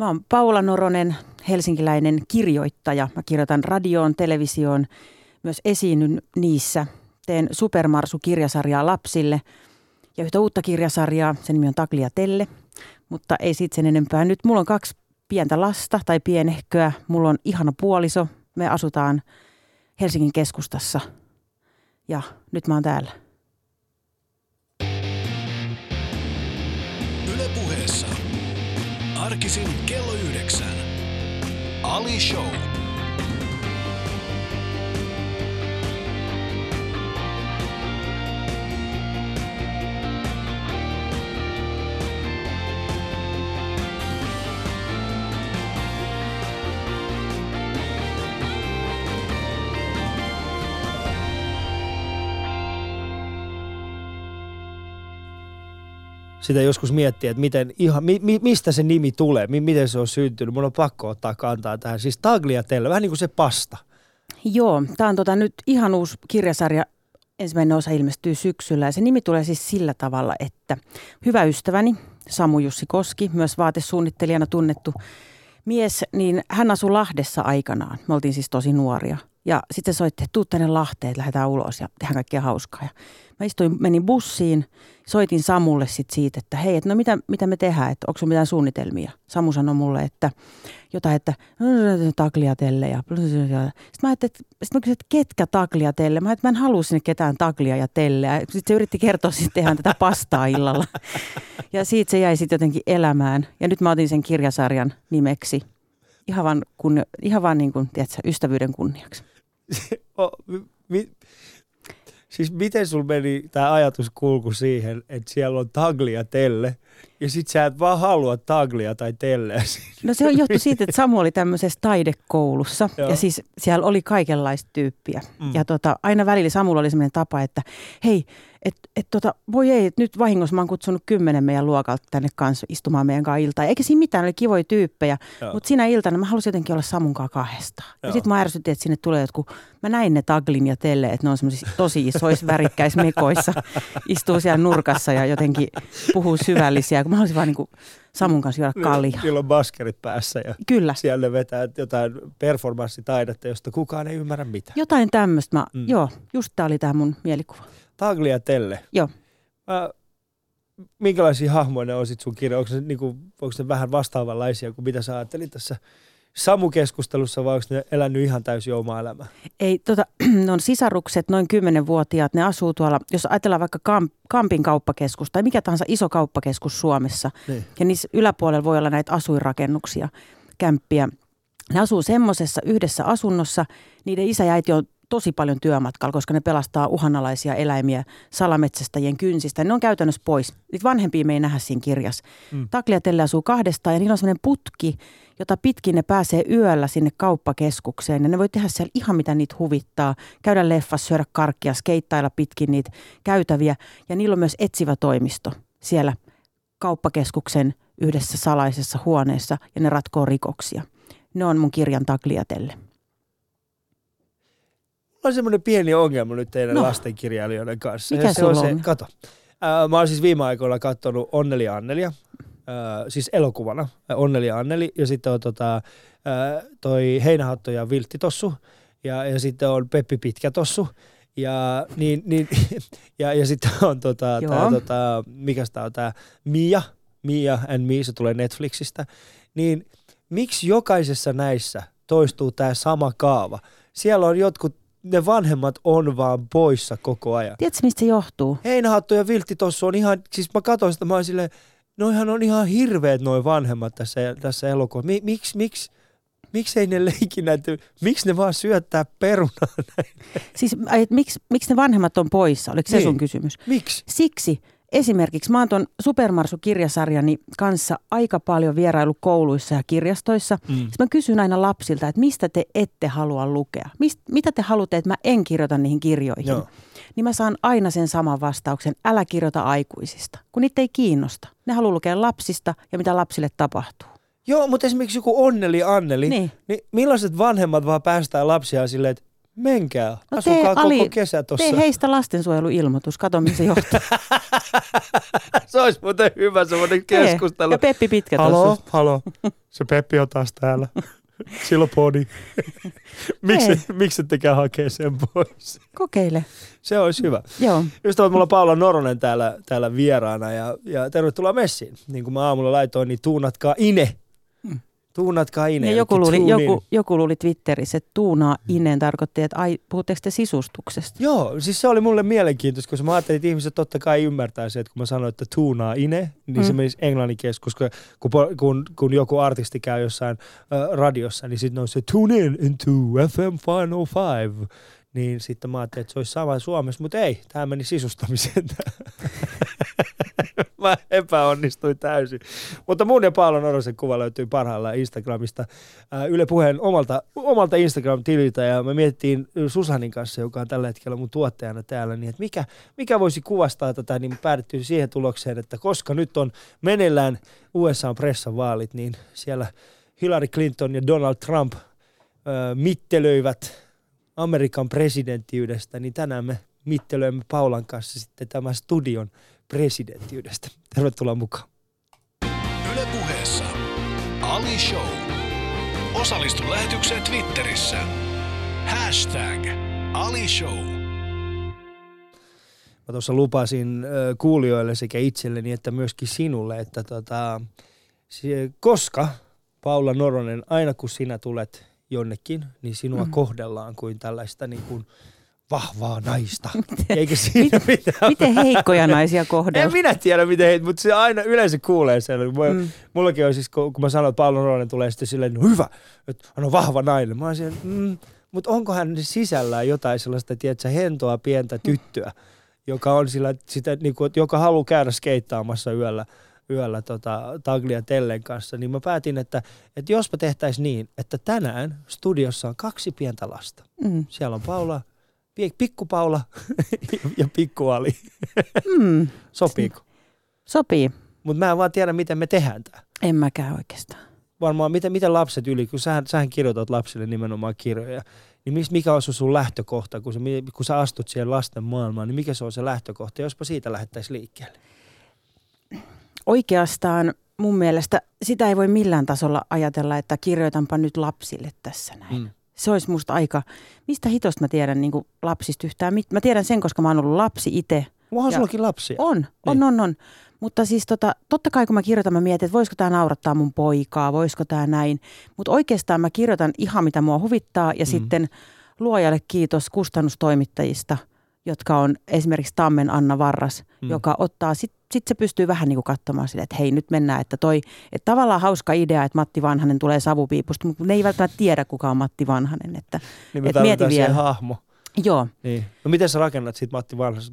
Mä oon Paula Noronen, helsinkiläinen kirjoittaja. Mä kirjoitan radioon, televisioon, myös esiinnyn niissä. Teen Supermarsu-kirjasarjaa lapsille ja yhtä uutta kirjasarjaa, sen nimi on Taklia Telle, mutta ei siitä sen enempää. Nyt mulla on kaksi pientä lasta tai pienehköä. Mulla on ihana puoliso. Me asutaan Helsingin keskustassa ja nyt mä oon täällä. Arkisin kello yhdeksän. Ali Show. Sitä joskus miettiä, että miten, ihan, mi, mi, mistä se nimi tulee, mi, miten se on syntynyt. Mun on pakko ottaa kantaa tähän. Siis Tagliatelle, vähän niin kuin se pasta. Joo, tämä on tota nyt ihan uusi kirjasarja. Ensimmäinen osa ilmestyy syksyllä ja se nimi tulee siis sillä tavalla, että hyvä ystäväni Samu Jussi Koski, myös vaatesuunnittelijana tunnettu mies, niin hän asui Lahdessa aikanaan. Me oltiin siis tosi nuoria. Ja sitten se soitti, että tuu tänne Lahteen, että lähdetään ulos ja tehdään kaikkea hauskaa. Ja mä istuin, menin bussiin, soitin Samulle sit siitä, että hei, että no mitä, mitä me tehdään, että onko mitään suunnitelmia? Samu sanoi mulle, että jotain, että takliatelle ja sitten mä ajattelin, että, sit mä kysyin, että ketkä takliatelle? Mä, että mä en halua sinne ketään taklia ja telleä. Sitten se yritti kertoa, että tehdään tätä pastaa illalla. Ja siitä se jäi sitten jotenkin elämään. Ja nyt mä otin sen kirjasarjan nimeksi. Ihan vaan, kun, ihan vaan niin kuin, tiedätkö, ystävyyden kunniaksi. o, mi, siis miten sul meni tämä ajatuskulku siihen, että siellä on taglia telle, ja sit sä et vaan halua taglia tai telleä No se on johtu siitä, että Samu oli tämmöisessä taidekoulussa, Joo. ja siis siellä oli kaikenlaista tyyppiä. Mm. Ja tota, aina välillä Samulla oli semmoinen tapa, että hei, että et tota, voi ei, että nyt vahingossa mä oon kutsunut kymmenen meidän luokalta tänne kanssa istumaan meidän kanssa iltaa. Eikä siinä mitään, oli kivoja tyyppejä, Joo. mutta siinä iltana mä halusin jotenkin olla Samun kanssa kahdestaan. Joo. Ja sitten mä ärsytin, että sinne tulee jotkut, mä näin ne taglin ja telle, että ne on semmoisissa tosi isoissa värikkäissä mekoissa, istuu siellä nurkassa ja jotenkin puhuu syvällisiä, kun mä haluaisin vaan niin kuin Samun kanssa juoda kaljaa. Kyllä on baskerit päässä ja Kyllä. siellä ne vetää jotain performanssitaidetta, josta kukaan ei ymmärrä mitään. Jotain tämmöistä. Mm. Joo, just tää oli tämä mun mielikuva. Tagliatelle. Joo. Mä, minkälaisia hahmoja ne on sit sun kirja? Onko ne, niinku, onko ne vähän vastaavanlaisia kuin mitä sä ajattelit tässä Samu-keskustelussa vai onko ne elänyt ihan täysin omaa elämää? Ei, tota, ne on sisarukset, noin 10-vuotiaat, ne asuu tuolla, jos ajatellaan vaikka Kamp, Kampin kauppakeskus tai mikä tahansa iso kauppakeskus Suomessa. Niin. Ja niissä yläpuolella voi olla näitä asuinrakennuksia, kämppiä. Ne asuu semmoisessa yhdessä asunnossa, niiden isä ja äiti on tosi paljon työmatkalla, koska ne pelastaa uhanalaisia eläimiä salametsästäjien kynsistä. Ne on käytännössä pois. Niitä vanhempia me ei nähdä siinä kirjassa. Mm. Takliatelle asuu kahdestaan ja niillä on sellainen putki, jota pitkin ne pääsee yöllä sinne kauppakeskukseen. Ja ne voi tehdä siellä ihan mitä niitä huvittaa. Käydä leffassa, syödä karkkia, skeittailla pitkin niitä käytäviä. Ja niillä on myös etsivä toimisto siellä kauppakeskuksen yhdessä salaisessa huoneessa ja ne ratkoo rikoksia. Ne on mun kirjan takliatelle on semmoinen pieni ongelma nyt teidän no. lastenkirjailijoiden kanssa. Mikä se on? Se, kato. Äh, mä oon siis viime aikoina katsonut Onneli Annelia, äh, siis elokuvana Onneli Anneli, ja sitten on tota, äh, toi Heinähatto ja Viltti tossu, ja, ja sitten on Peppi Pitkä tossu, ja, niin, niin, ja, ja sitten on tota, tää, tota, mikä tää on tää Mia, Mia and Me, se tulee Netflixistä, niin miksi jokaisessa näissä toistuu tämä sama kaava? Siellä on jotkut ne vanhemmat on vaan poissa koko ajan. Tiedätkö, mistä se johtuu? Heinähattu ja Viltti tuossa on ihan, siis mä katsoin sitä, mä oon silleen, noihan on ihan hirveät noin vanhemmat tässä, tässä elokuvassa. Mi, miksi, miksi, miksi ei ne leiki näitä, miksi ne vaan syöttää perunaa näin? Siis miksi, miksi ne vanhemmat on poissa, oliko se niin. sun kysymys? Miksi? Siksi, Esimerkiksi mä oon tuon Supermarsu-kirjasarjani kanssa aika paljon vierailu kouluissa ja kirjastoissa. Mm. Sitten mä kysyn aina lapsilta, että mistä te ette halua lukea? Mist, mitä te haluatte, että mä en kirjoita niihin kirjoihin? Joo. Niin mä saan aina sen saman vastauksen, älä kirjoita aikuisista, kun niitä ei kiinnosta. Ne haluaa lukea lapsista ja mitä lapsille tapahtuu. Joo, mutta esimerkiksi joku Onneli Anneli, niin, niin millaiset vanhemmat vaan päästään lapsia silleen, että Menkää, No asukaa tee, koko Ali, kesä tossa. Tee heistä lastensuojeluilmoitus, kato mihin se johtaa. se olisi muuten hyvä semmoinen Tee. keskustelu. Ja Peppi Pitkä Halo, tuossa. halo. Se Peppi on taas täällä. Sillä on podi. miksi, miksi ettekään hakee sen pois? Kokeile. Se olisi hyvä. Joo. Ystävät, mulla on Paula Noronen täällä, täällä vieraana ja, ja tervetuloa messiin. Niin kuin mä aamulla laitoin, niin tuunatkaa Ine. Mm. Tuunatkaa Ine. Ja joku, luuli, joku, joku luuli Twitterissä, että tuunaa ineen tarkoitti, että ai, puhutteko te sisustuksesta? Joo, siis se oli mulle mielenkiintoista, koska mä ajattelin, että ihmiset totta kai ymmärtäisi, että kun mä sanoin, että tuunaa ine, niin mm. se Mm. menisi englanninkielessä, koska kun, kun, kun joku artisti käy jossain äh, radiossa, niin sitten on se tune in into FM 505. Niin sitten mä ajattelin, että se olisi sama Suomessa, mutta ei, tämä meni sisustamiseen. mä epäonnistuin täysin. Mutta mun ja Paolo Norosen kuva löytyy parhaillaan Instagramista ää, Yle Puheen omalta, omalta Instagram-tililtä ja me mietittiin Susanin kanssa, joka on tällä hetkellä mun tuottajana täällä, niin että mikä, mikä voisi kuvastaa tätä, niin päädyttiin siihen tulokseen, että koska nyt on meneillään USA-pressavaalit, niin siellä Hillary Clinton ja Donald Trump ää, mittelöivät Amerikan presidenttiydestä, niin tänään me mittelöimme Paulan kanssa sitten tämän studion presidenttiydestä. Tervetuloa mukaan. Yle puheessa Ali Show. Osallistu lähetykseen Twitterissä. Hashtag Ali Show. Mä tuossa lupasin kuulijoille sekä itselleni että myöskin sinulle, että tota, koska Paula Noronen, aina kun sinä tulet jonnekin, niin sinua Mm. kohdellaan kuin tällaista niin kuin vahvaa naista. Eikä siinä mitään. Miten heikkoja naisia En kohdellaan? minä tiedä, miten heitä, mutta se aina yleensä kuulee sen. Mulla, Mm. Mullakin on siis, kun kun mä sanon, että Paula Noronen tulee sitten silleen, no hyvä, että hän on vahva nainen. Mä oon siellä, mm, mutta onko hän sisällään jotain sellaista, tiedätkö, hentoa pientä tyttöä, joka on sillä, sitä, niin kuin, joka haluaa käydä skeittaamassa yöllä, yöllä tota, Taglia Tellen kanssa, niin mä päätin, että, että jospa tehtäisiin niin, että tänään studiossa on kaksi pientä lasta. Mm. Siellä on Paula, pikku Paula ja pikku Ali. Mm. Sopiiko? Sopii. Mutta mä en vaan tiedä, miten me tehdään tämä. En mäkään oikeastaan. Varmaan, miten, miten lapset yli, kun sähän, sähän kirjoitat lapsille nimenomaan kirjoja, niin mikä on sun lähtökohta, kun, sä, kun sä astut siihen lasten maailmaan, niin mikä se on se lähtökohta, jospa siitä lähdettäisiin liikkeelle? Oikeastaan mun mielestä sitä ei voi millään tasolla ajatella, että kirjoitanpa nyt lapsille tässä näin. Mm. Se olisi musta aika, mistä hitosta mä tiedän niin lapsista yhtään. Mä tiedän sen, koska mä oon ollut lapsi itse. Onhan sullakin lapsia. On, on, Niin. on, on. Mutta siis tota, totta kai kun mä kirjoitan, mä mietin, että voisiko tämä naurattaa mun poikaa, voisiko tämä näin. Mutta oikeastaan mä kirjoitan ihan mitä mua huvittaa ja Mm. sitten luojalle kiitos kustannustoimittajista, jotka on esimerkiksi Tammen Anna Varras, Mm. joka ottaa, sitten sit se pystyy vähän niin kuin katsomaan sille, että hei nyt mennään, että toi, että tavallaan hauska idea, että Matti Vanhanen tulee savupiipusta, mutta ne ei välttämättä tiedä kuka on Matti Vanhanen, että niin me et mieti vielä. hahmo. joo. Niin. No miten sä rakennat siitä Matti Vanhasta?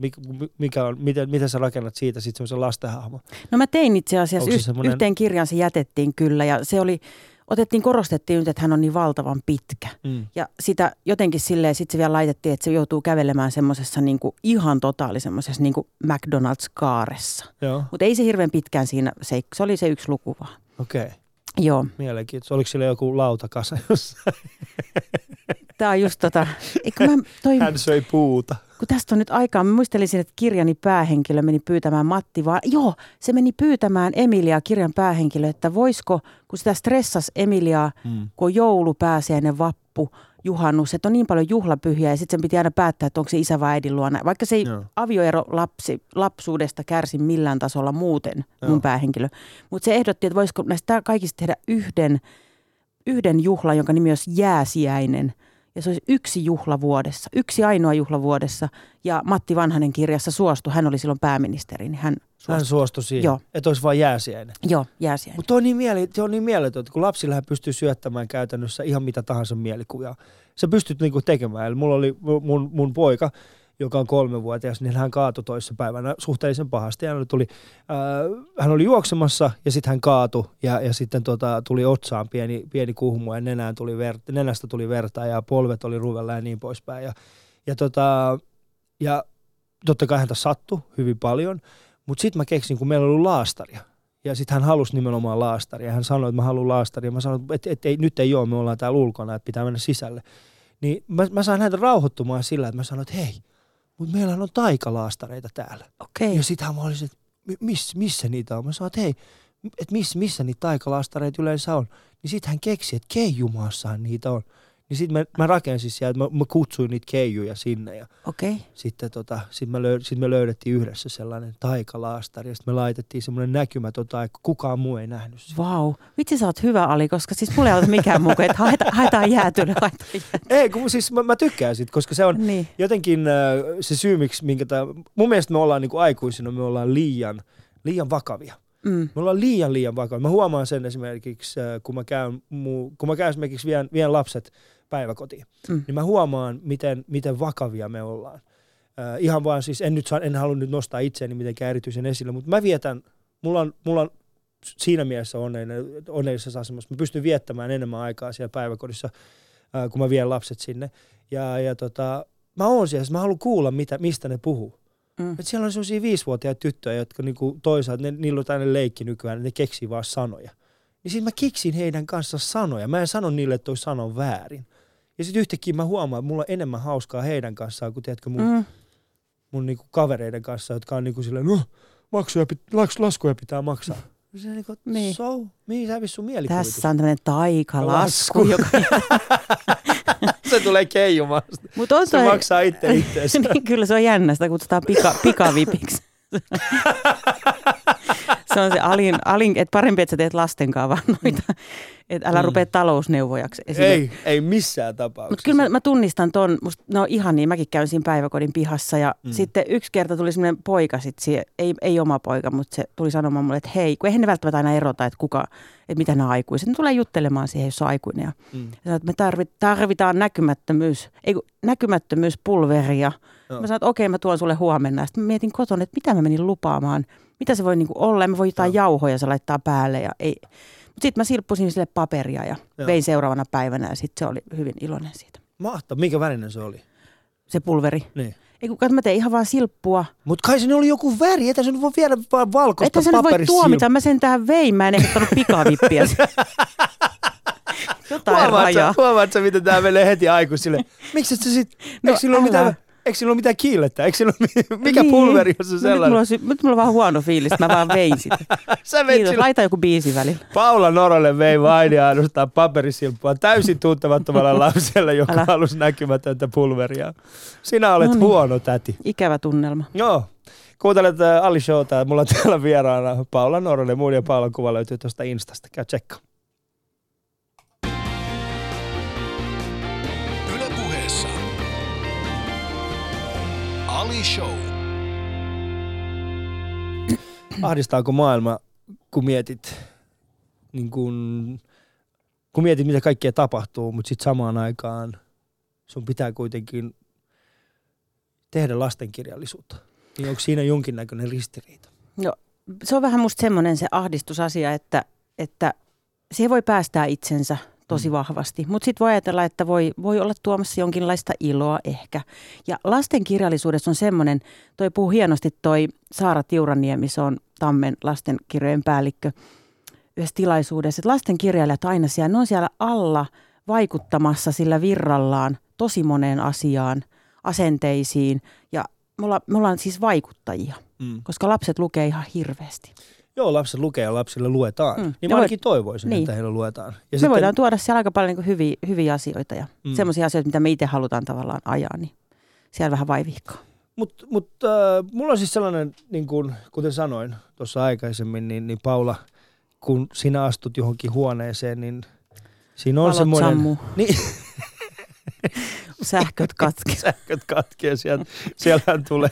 Mikä, on, miten, miten sä rakennat siitä sitten semmoisen lastenhahmo? No mä tein itse asiassa, se semmoinen- yhteen kirjaan se jätettiin kyllä ja se oli, otettiin, korostettiin nyt, että hän on niin valtavan pitkä. Mm. Ja sitä jotenkin silleen, sitten se vielä laitettiin, että se joutuu kävelemään semmoisessa niinku, ihan totaali semmoisessa niinku McDonald's-kaaressa. Mutta ei se hirveän pitkään siinä, se, se oli se yksi luku vaan. okei. Okay. Joo, Mielenkiintoista. Oliko sillä joku lautakasa jossain? tämä on just tota, eikö mä, toi, Hän söi puuta. kun tästä on nyt aikaa, mä muistelisin, että kirjani päähenkilö meni pyytämään Matti vaan, joo, se meni pyytämään Emiliaa, kirjan päähenkilö, että voisiko, kun sitä stressas Emiliaa, Mm. kun joulu, pääsiäinen, vappu, juhannus, että on niin paljon juhlapyhiä ja sitten sen piti aina päättää, että onko se isä vai äidin luona. Vaikka se ei Joo. avioero lapsi, lapsuudesta kärsi millään tasolla muuten Joo. mun päähenkilö. Mutta se ehdotti, että voisiko näistä kaikista tehdä yhden, yhden juhlan, jonka nimi olisi jääsiäinen. Ja se olisi yksi juhla vuodessa, yksi ainoa juhla vuodessa. Ja Matti Vanhanen kirjassa suostui, hän oli silloin pääministeri, niin hän Hän suostui. suostui siihen, Joo. että olisi vain jääsiäinen. Joo, jääsiäinen. Mutta on niin, mieli, se on niin mieletöntä, kun lapsillahan pystyy syöttämään käytännössä ihan mitä tahansa mielikuvia. Sä pystyt niinku tekemään. Eli mulla oli mun, mun poika, joka on kolmevuotias, niin hän kaatui toissa päivänä suhteellisen pahasti. Hän, tuli, äh, hän oli juoksemassa ja sitten hän kaatui ja, ja sitten tota, tuli otsaan pieni, pieni kuhmu ja nenään tuli ver, nenästä tuli verta ja polvet oli ruvella ja niin poispäin. Ja, ja, tota, ja totta kai häntä sattui hyvin paljon, mutta sitten mä keksin, kun meillä oli laastaria. Ja sitten hän halusi nimenomaan laastaria. Hän sanoi, että mä haluan laastaria. Mä sanoin, että, että ei, nyt ei ole, me ollaan täällä ulkona, että pitää mennä sisälle. Niin mä, mä saan häntä rauhoittumaan sillä, että mä sanon, että hei, mutta meillä on taikalaastareita täällä. Okei. Ja sitten mä olisin, että "Mi- miss, missä niitä on? Mä sanoin, että hei, että miss, missä niitä taikalaastareita yleensä on. Niin sitten hän keksi, että Keijumaassahan niitä on. Niin sitten mä, mä rakensin sieltä, mä, mä kutsuin niitä keijuja sinne ja Okei. sitten tota, sit me, löy, sit me löydettiin yhdessä sellainen taikalaastari ja sitten me laitettiin semmoinen näkymätön taika, kukaan muu ei nähnyt sitä. Vau. Vitsi sä oot hyvä Ali, koska siis mulla ei ole mikään muu että haeta, haetaan jäätylle. Ei, kun siis mä, mä tykkään siitä, koska se on Niin. jotenkin äh, se syy, miksi, minkä tää, mun mielestä me ollaan niin kuin aikuisina, me ollaan liian, liian vakavia. Mm. Me ollaan liian liian vakavia. Mä huomaan sen esimerkiksi, äh, kun mä käyn, muu, kun mä käyn esimerkiksi vien, vien lapset päiväkotiin, Mm. niin mä huomaan, miten, miten vakavia me ollaan. Äh, ihan vaan siis, en nyt saa, en halua nyt nostaa itseäni mitenkään erityisen esille, mutta mä vietän, mulla on, mulla on siinä mielessä onnellinen, onnellisessa asemassa. Mä pystyn viettämään enemmän aikaa siellä päiväkodissa, äh, kun mä vien lapset sinne. Ja, ja tota, mä oon siellä, mä haluan kuulla, mitä, mistä ne puhuu. Mm. Et siellä on sellaisia viisivuotiaita tyttöjä, jotka niinku toisaalta, ne, niillä on tällainen leikki nykyään, ne keksii vaan sanoja. Niin sitten mä keksin heidän kanssa sanoja. Mä en sano niille, että toi sano väärin. Ja sitten yhtäkkiä mä huomaan, että mulla on enemmän hauskaa heidän kanssaan kuin tiedätkö, mun, mm. Mun niinku kavereiden kanssa, jotka on niinku silleen, no, maksuja, pit- laks- laskuja pitää maksaa. Se niinku, Niin. so, mihin hävisi sun mielikuvitus? Tässä on tämmöinen taikalasku, Lasku. joka... se tulee keijumaan. Mut on Se toi- maksaa itse itseensä. niin, kyllä se on jännä, sitä kutsutaan pika, pikavipiksi. se on se alin, alin että parempi, että sä teet lastenkaan vaan noita. Että älä Mm. rupea talousneuvojaksi esimerkiksi. ei, ei missään tapauksessa. Mutta kyllä mä, mä tunnistan ton, musta, no ihan niin, mäkin käyn siinä päiväkodin pihassa ja mm. Mm. sitten yksi kerta tuli semmoinen poika sit siihen, ei, ei oma poika, mutta se tuli sanomaan mulle, että hei, kun eihän ne välttämättä aina erota, että kuka, että mitä nämä aikuiset, ne tulee juttelemaan siihen, jos on aikuinen ja Mm. ja sanoi, että me tarvit, tarvitaan näkymättömyys, ei kun, näkymättömyyspulveria. Joo. Mä sanoin, että okei, mä tuon sulle huomenna. Sitten mä mietin kotona, että mitä mä menin lupaamaan. Mitä se voi niinku olla? Mä voin jotain Joo. jauhoja, se laittaa päälle. Ja ei. Mutta sitten mä silppusin sille paperia ja Joo. vein seuraavana päivänä ja sitten se oli hyvin iloinen siitä. Mahtavaa. Minkä värinen se oli? Se pulveri. Niin. Ei kun mä tein ihan vaan silppua. Mutta kai se oli joku väri, että se nyt voi viedä vaan valkoista Että nyt voi tuomita, mä sen tähän vein, mä en ehdottanut pikavippiä. Jotain Huomaat rajaa. sä, huomaat sä, miten tää menee heti aikuisille? Miksi et sä sit, No, eikö sillä ole mitään, eikö sillä ole mitään kiillettä? Eikö sillä ole, mi- mikä Niin. pulveri on se No, nyt, sellainen? mulla on, nyt mulla on vaan huono fiilis, mä vaan vein sitä. Sä veit Kiitos, sillä, laita joku biisi välillä. Paula Norolle vei vain ja ainoastaan paperisilppua täysin tuntemattomalle lapselle, joka Älä. halusi näkymätöntä pulveria. Sinä olet No niin. huono täti. Ikävä tunnelma. Joo. Kuuntelet äh, Ali Showta. Mulla on täällä vieraana Paula Noronen. Mun ja Paulan kuva löytyy tuosta Instasta. Käy tsekka. Ali Show. ahdistaako maailma, kun mietit, niin kun, kun mietit, mitä kaikkea tapahtuu, mutta sitten samaan aikaan sun pitää kuitenkin tehdä lastenkirjallisuutta. Niin onko siinä jonkinnäköinen ristiriita? Se on vähän musta semmoinen se ahdistusasia, että, että siihen voi päästää itsensä tosi Mm. vahvasti. Mutta sitten voi ajatella, että voi, voi olla tuomassa jonkinlaista iloa ehkä. Ja lasten kirjallisuudessa on semmoinen, toi puhuu hienosti toi Saara Tiuraniemi, se on Tammen lastenkirjojen päällikkö yhdessä tilaisuudessa, että lastenkirjailijat aina siellä, ne on siellä alla vaikuttamassa sillä virrallaan tosi moneen asiaan, asenteisiin ja me ollaan, me ollaan siis vaikuttajia, Mm. koska lapset lukee ihan hirveästi. Joo, lapset lukee ja lapsille luetaan. Mm. Niin mä ainakin toivoisin, niin. että heille luetaan. Ja me voidaan tuoda siellä aika paljon niin hyviä, hyviä asioita ja mm. Semmoisia asioita, mitä me itse halutaan tavallaan ajaa, niin siellä vähän vaivihkaa. Mutta mut, äh, mulla on siis sellainen, niin kun, kuten sanoin tuossa aikaisemmin, niin, niin Paula, kun sinä astut johonkin huoneeseen, niin siinä on Valot semmoinen... sammuu, Niin, sähköt katke. sähköt katkee sieltä. Siellähän tulee,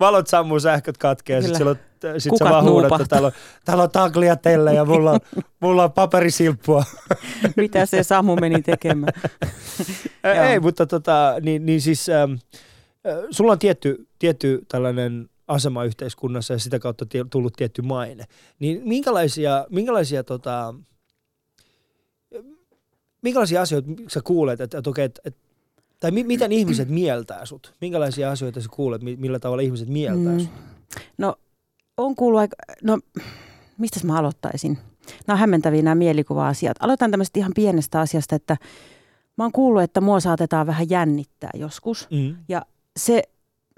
valot sammuu, sähköt katkee ja Kyllä. sitten sit Kukat sä vaan huudat, että täällä on, täällä on taglia teille ja mulla on, mulla on paperisilppua. Mitä se Samu meni tekemään? Ei, mutta tota, niin, niin siis ähm, äh, sulla on tietty, tietty tällainen asema yhteiskunnassa ja sitä kautta tullut tietty maine. Niin minkälaisia, minkälaisia tota, minkälaisia asioita sä kuulet, että, että okei, että, että tai mi, miten ihmiset mieltää sut? Minkälaisia asioita sä kuulet, mi- millä tavalla ihmiset mieltää Mm. sut? No, on kuullut aika, no, mistä mä aloittaisin? Nämä on hämmentäviä nämä mielikuva-asiat. Aloitan tämmöistä ihan pienestä asiasta, että mä oon kuullut, että mua saatetaan vähän jännittää joskus. Mm. Ja se,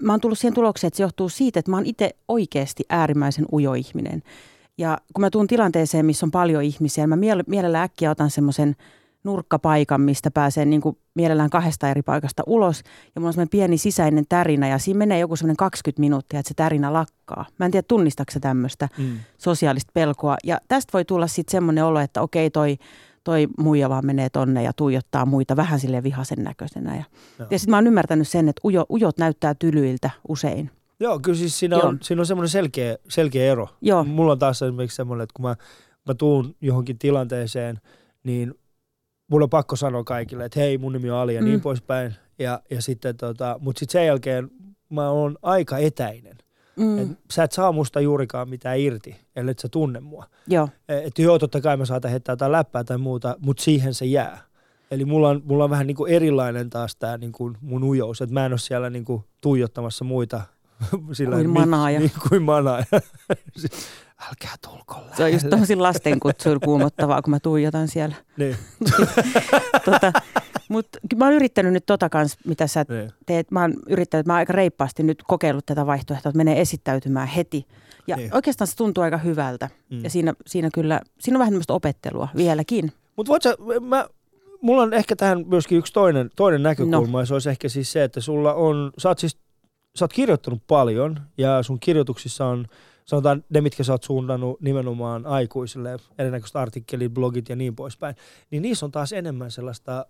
mä oon tullut siihen tulokseen, että se johtuu siitä, että mä oon itse oikeasti äärimmäisen ujo ihminen. Ja kun mä tuun tilanteeseen, missä on paljon ihmisiä, mä miele- mielellään äkkiä otan semmoisen nurkkapaikan, mistä pääsee niin kuin mielellään kahdesta eri paikasta ulos. Ja mulla on semmoinen pieni sisäinen tärinä ja siinä menee joku semmoinen 20 minuuttia, että se tärinä lakkaa. Mä en tiedä, tunnistaako tämmöistä Mm. sosiaalista pelkoa. Ja tästä voi tulla sitten semmoinen olo, että okei toi, toi muija vaan menee tonne ja tuijottaa muita vähän sille vihasen näköisenä. Ja, Joo. ja sitten mä oon ymmärtänyt sen, että ujo, ujot näyttää tylyiltä usein. Joo, kyllä siis siinä on, Joo. siinä on semmoinen selkeä, selkeä ero. Joo. Mulla on taas esimerkiksi semmoinen, että kun mä, mä tuun johonkin tilanteeseen, niin mulla on pakko sanoa kaikille, että hei, mun nimi on Ali ja Mm. niin poispäin. Ja, ja sitten tota, mutta sitten sen jälkeen mä oon aika etäinen. Mm, Et sä et saa musta juurikaan mitään irti, ellei sä tunne mua. joo, Että joo, totta kai mä saatan heittää jotain läppää tai muuta, mutta siihen se jää. Eli mulla on, mulla on vähän niin kuin erilainen taas tämä niin kuin mun ujous, että mä en ole siellä niin kuin tuijottamassa muita. Sillä Kuin manaaja. Niin kuin manaaja. Älkää tulko se on just tosin lastenkutsuilla kuumottavaa, kun mä tuijotan siellä. Niin, tota, Mutta mä oon yrittänyt nyt tota kanssa, mitä sä niin. teet. Mä oon yrittänyt, mä oon aika reippaasti nyt kokeillut tätä vaihtoehtoa, että menee esittäytymään heti. Ja Niin. oikeastaan se tuntuu aika hyvältä. Mm. Ja siinä, siinä kyllä, siinä on vähän tämmöistä opettelua vieläkin. Mutta voit sä, mä, mulla on ehkä tähän myöskin yksi toinen, toinen näkökulma, no. ja se olisi ehkä siis se, että sulla on, sä oot siis, sä oot kirjoittanut paljon, ja sun kirjoituksissa on, sanotaan ne, mitkä sä oot suunnannut nimenomaan aikuisille, erinäköiset artikkelit, blogit ja niin poispäin, niin niissä on taas enemmän sellaista,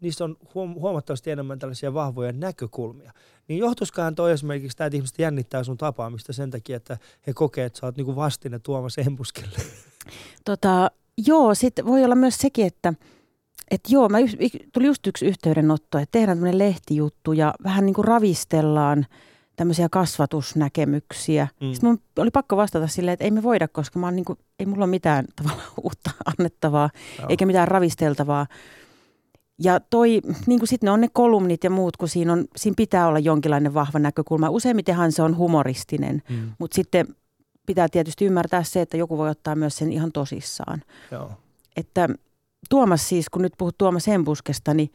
niissä on huom- huomattavasti enemmän tällaisia vahvoja näkökulmia. Niin johtuisikohan toi esimerkiksi tämä, että ihmiset jännittää sun tapaamista sen takia, että he kokee, että sä oot niinku vastine Tuomas Embuskelle. Tota, joo, sitten voi olla myös sekin, että et joo, mä y- tuli just yksi yhteydenotto, että tehdään tämmöinen lehtijuttu ja vähän niin kuin ravistellaan tämmöisiä kasvatusnäkemyksiä. Mm. Sitten mun oli pakko vastata silleen, että ei me voida, koska mä oon niin kuin, ei mulla ole mitään tavallaan uutta annettavaa, Joo. eikä mitään ravisteltavaa. Ja toi, niin kuin sitten ne on ne kolumnit ja muut, kun siinä, on, siinä pitää olla jonkinlainen vahva näkökulma. Useimmitenhan se on humoristinen, Mm. mutta sitten pitää tietysti ymmärtää se, että joku voi ottaa myös sen ihan tosissaan. Joo. Että Tuomas siis, kun nyt puhut Tuomas Embuskesta, niin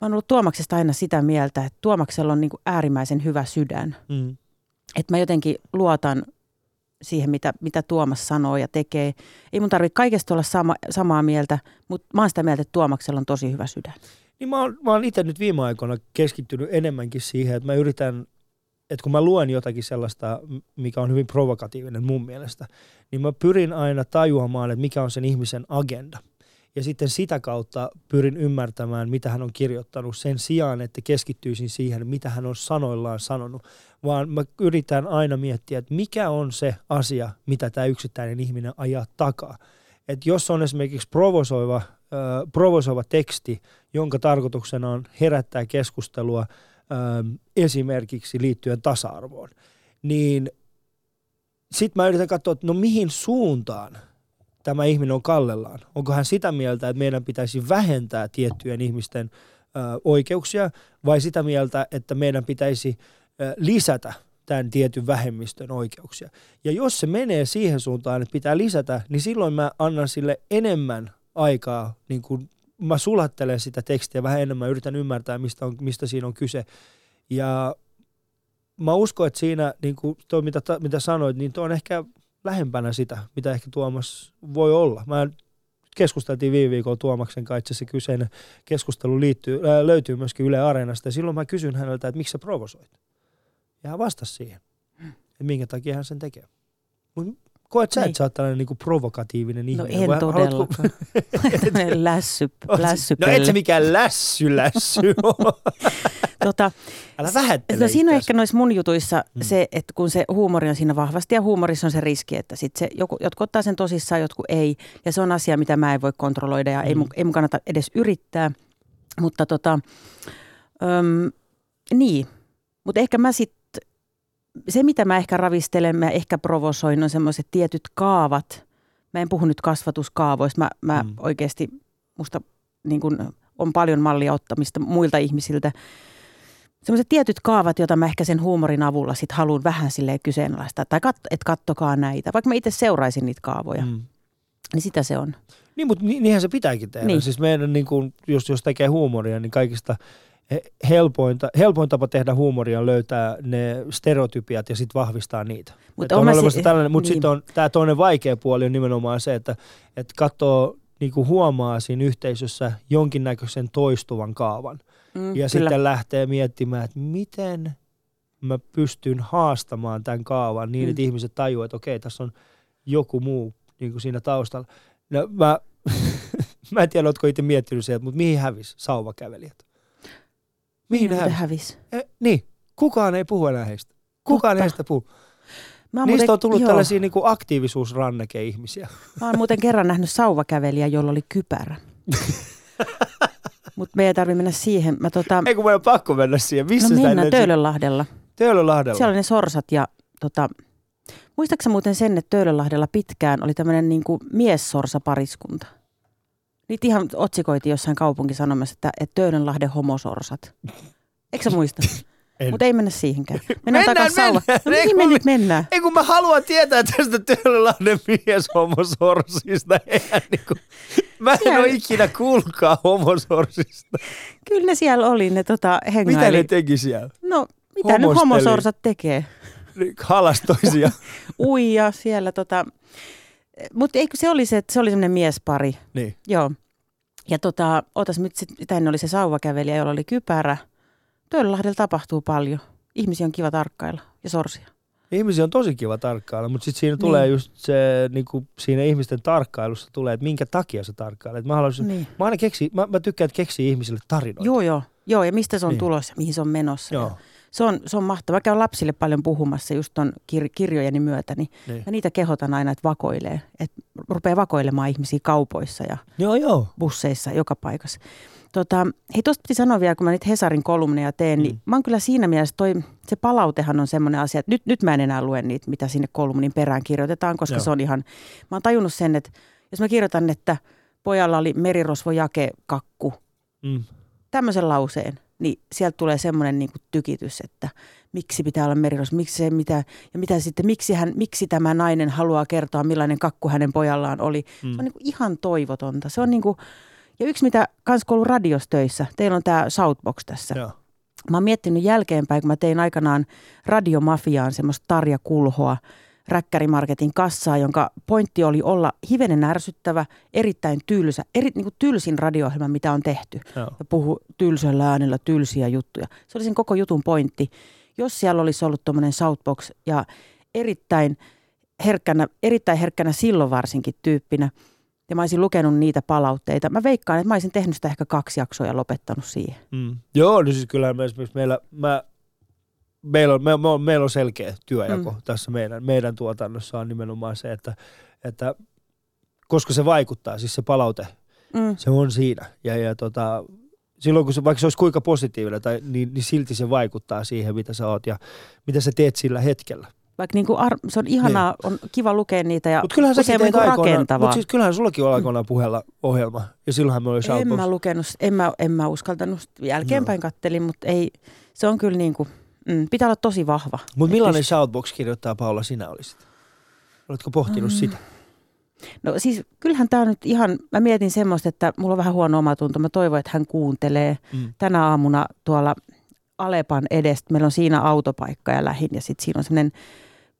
mä oon ollut Tuomaksesta aina sitä mieltä, että Tuomaksella on niin kuin äärimmäisen hyvä sydän. Mm. Että mä jotenkin luotan siihen, mitä, mitä Tuomas sanoo ja tekee. Ei mun tarvitse kaikesta olla sama, samaa mieltä, mutta mä oon sitä mieltä, että Tuomaksella on tosi hyvä sydän. Niin mä oon, mä oon itse nyt viime aikoina keskittynyt enemmänkin siihen, että mä yritän, että kun mä luen jotakin sellaista, mikä on hyvin provokatiivinen mun mielestä, niin mä pyrin aina tajuamaan, että mikä on sen ihmisen agenda. Ja sitten sitä kautta pyrin ymmärtämään, mitä hän on kirjoittanut sen sijaan, että keskittyisin siihen, mitä hän on sanoillaan sanonut. Vaan mä yritän aina miettiä, että mikä on se asia, mitä tämä yksittäinen ihminen ajaa takaa. Et jos on esimerkiksi provosoiva, äh, provosoiva teksti, jonka tarkoituksena on herättää keskustelua ähm, esimerkiksi liittyen tasa-arvoon, niin sitten mä yritän katsoa, että no mihin suuntaan tämä ihminen on kallellaan. Onko hän sitä mieltä, että meidän pitäisi vähentää tiettyjen ihmisten ö, oikeuksia vai sitä mieltä, että meidän pitäisi ö, lisätä tämän tietyn vähemmistön oikeuksia. Ja jos se menee siihen suuntaan, että pitää lisätä, niin silloin mä annan sille enemmän aikaa, niin kuin mä sulattelen sitä tekstiä vähän enemmän, yritän ymmärtää, mistä, on, mistä siinä on kyse. Ja mä uskon, että siinä, niin kuin toi, mitä, mitä sanoit, niin tuo on ehkä lähempänä sitä, mitä ehkä Tuomas voi olla. Mä keskusteltiin viime viikolla Tuomaksen kanssa, se kyseinen keskustelu liittyy, ää, löytyy myöskin Yle Areenasta, ja silloin mä kysyn häneltä, että miksi sä provosoit? Ja hän vastasi siihen, että minkä takia hän sen tekee. Mut koet sä, Niin. että sä oot tällainen niin kuin provokatiivinen No ihminen? en vai haluatko- todellakaan. Tämmöinen lässy, No et se mikään lässy lässy. tota, Älä vähättele No siinä on ehkä noissa mun jutuissa Mm. se, että kun se huumori on siinä vahvasti ja huumorissa on se riski, että sit se, joku, jotkut ottaa sen tosissaan, jotkut ei. Ja se on asia, mitä mä en voi kontrolloida ja mm. ei, mun, ei mun kannata edes yrittää. Mutta tota, öm, niin, mutta ehkä mä sitten, se mitä mä ehkä ravistelen, mä ehkä provosoin, on semmoiset tietyt kaavat. Mä en puhu nyt kasvatuskaavoista, mä, mä mm. oikeasti, musta niin kun, on paljon mallia ottamista muilta ihmisiltä Sellaiset tietyt kaavat, joita mä ehkä sen huumorin avulla sit haluan vähän silleen kyseenalaistaa. Tai kat, että kattokaa näitä, vaikka mä itse seuraisin niitä kaavoja. Mm. Niin sitä se on. Niin, mutta ni, niinhän se pitääkin tehdä. Niin. Siis meidän, niin kuin, jos, jos tekee huumoria, niin kaikista he- helpointa, helpoin tapa tehdä huumoria on löytää ne stereotypiat ja sitten vahvistaa niitä. Mut Että on olemassa si- tällainen, mutta niin. sitten on tämä toinen vaikea puoli on nimenomaan se, että, että katsoo, niin kuin huomaa siinä yhteisössä jonkinnäköisen toistuvan kaavan. Mm, Ja kyllä. sitten lähtee miettimään, että miten mä pystyn haastamaan tämän kaavan niin, Mm. että ihmiset tajuaa, että okei, tässä on joku muu niin kuin siinä taustalla. No, mä, mä en tiedä, oletko itse miettinyt sieltä, mutta mihin hävisi sauvakävelijät? Mihin Muuten hävisi? hävis. Eh, niin, kukaan ei puhu enää heistä. Kukaan Totta. heistä puhu. Mä Niistä muuten- on tullut joo. tällaisia niin kuin aktiivisuusranneke-ihmisiä. Mä oon muuten kerran nähnyt sauvakävelijä, jolla oli kypärä. Mutta meidän ei tarvitse mennä siihen. Mä tota, Ei kun meidän on pakko mennä siihen. Missä no mennään Töölönlahdella. Töölönlahdella. Siellä oli ne sorsat ja tota, muistaaksä muuten sen, että Töölönlahdella pitkään oli tämmöinen niin miessorsapariskunta? Niitä ihan otsikoitiin jossain kaupunkisanomassa, että, että Töölönlahden homosorsat. Eikö sä muista? Mutta ei mennä siihenkään. Mennään, Mennään, takaisin mennään. Ei, mihin me nyt mennään? Ei kun mä haluan tietää tästä Töölönlahden mieshomosorsista. Eihän niinku, mä en Siellä- ole ikinä kuulkaa homosorsista. Kyllä ne siellä oli, ne tota, Mitä hengaili. ne teki siellä? No, mitä nyt Homosteli. homosorsat tekee? Ne Halas toisia. Uija siellä tota. Mutta eikö se oli se, että se oli semmoinen miespari. niin. Joo. Ja tota, otas nyt tänne oli se sauvakävelijä, jolla oli kypärä. Töölönlahdella tapahtuu paljon. Ihmisiä on kiva tarkkailla ja sorsia. Ihmisiä on tosi kiva tarkkailla, mutta sitten siinä tulee Niin. just se, niinku, siinä ihmisten tarkkailussa tulee, että minkä takia sä tarkkailet. Mä, haluaisin, Niin. mä aina keksi, mä, mä tykkään, että keksii ihmisille tarinoita. Joo, joo. Joo, ja mistä se on Niin. tulossa, mihin se on menossa. Joo. Se on, se on mahtavaa. Mä käyn lapsille paljon puhumassa just ton kir- kirjojeni myötä, niin Niin. mä niitä kehotan aina, että vakoilee. Että rupeaa vakoilemaan ihmisiä kaupoissa ja joo, joo. busseissa, joka paikassa. Tota, hei, tuosta piti sanoa vielä, kun mä niitä Hesarin kolumneja teen, mm. niin Mm. mä oon kyllä siinä mielessä, toi, se palautehan on semmoinen asia, että nyt, nyt mä en enää lue niitä, mitä sinne kolumnin perään kirjoitetaan, koska Joo. se on ihan, mä oon tajunnut sen, että jos mä kirjoitan, että pojalla oli merirosvojake kakku, Mm. tämmöisen lauseen, niin sieltä tulee semmoinen niin tykitys, että miksi pitää olla meriros, miksi se mitä, ja mitä sitten, miksi, hän, miksi tämä nainen haluaa kertoa, millainen kakku hänen pojallaan oli. Mm. Se on niin ihan toivotonta. Se on niin kuin, ja yksi mitä kans kun ollut radiostöissä, teillä on tämä Southbox tässä. Joo. Mä oon miettinyt jälkeenpäin, kun mä tein aikanaan radiomafiaan semmoista Tarja Kulhoa, räkkärimarketin kassaa, jonka pointti oli olla hivenen ärsyttävä, erittäin tylsä, eri, niin kuin tylsin radio mitä on tehty Joo. ja puhu tylsällä äänellä tylsiä juttuja. Se oli sen koko jutun pointti. Jos siellä olisi ollut tuommoinen Southbox ja erittäin herkkänä, erittäin herkkänä silloin varsinkin tyyppinä, ja mä olisin lukenut niitä palautteita. Mä veikkaan, että mä olisin tehnyt sitä ehkä kaksi jaksoa ja lopettanut siihen. Mm. Joo, no siis kyllä me esimerkiksi meillä, mä, meillä, on, me, me meillä on selkeä työjako mm. tässä meidän, meidän tuotannossa on nimenomaan se, että, että koska se vaikuttaa, siis se palaute, Mm. se on siinä. Ja, ja tota, silloin kun se, vaikka se olisi kuinka positiivinen, tai, niin, niin silti se vaikuttaa siihen, mitä sä oot ja mitä sä teet sillä hetkellä. Vaikka niin kuin ar- se on ihanaa, on kiva lukea niitä ja Mutta kyllähän säkin usein niin aikoinaan, rakentavaa. mutta siis kyllähän sullakin on aikoinaan puheella ohjelma, ja silloinhan me oli en mä lukenut, en mä, en mä uskaltanut, jälkeenpäin kattelin, mutta ei, se on kyllä niin kuin, mm, pitää olla tosi vahva. Mutta millainen pyst- Shoutbox kirjoittaa Paula sinä olisit? Oletko pohtinut Mm. sitä? No siis kyllähän tämä nyt ihan, mä mietin semmoista, että mulla on vähän huono omatunto. Mä toivon, että hän kuuntelee Mm. tänä aamuna tuolla Alepan edestä. Meillä on siinä autopaikka ja lähin ja sitten siinä on semmoinen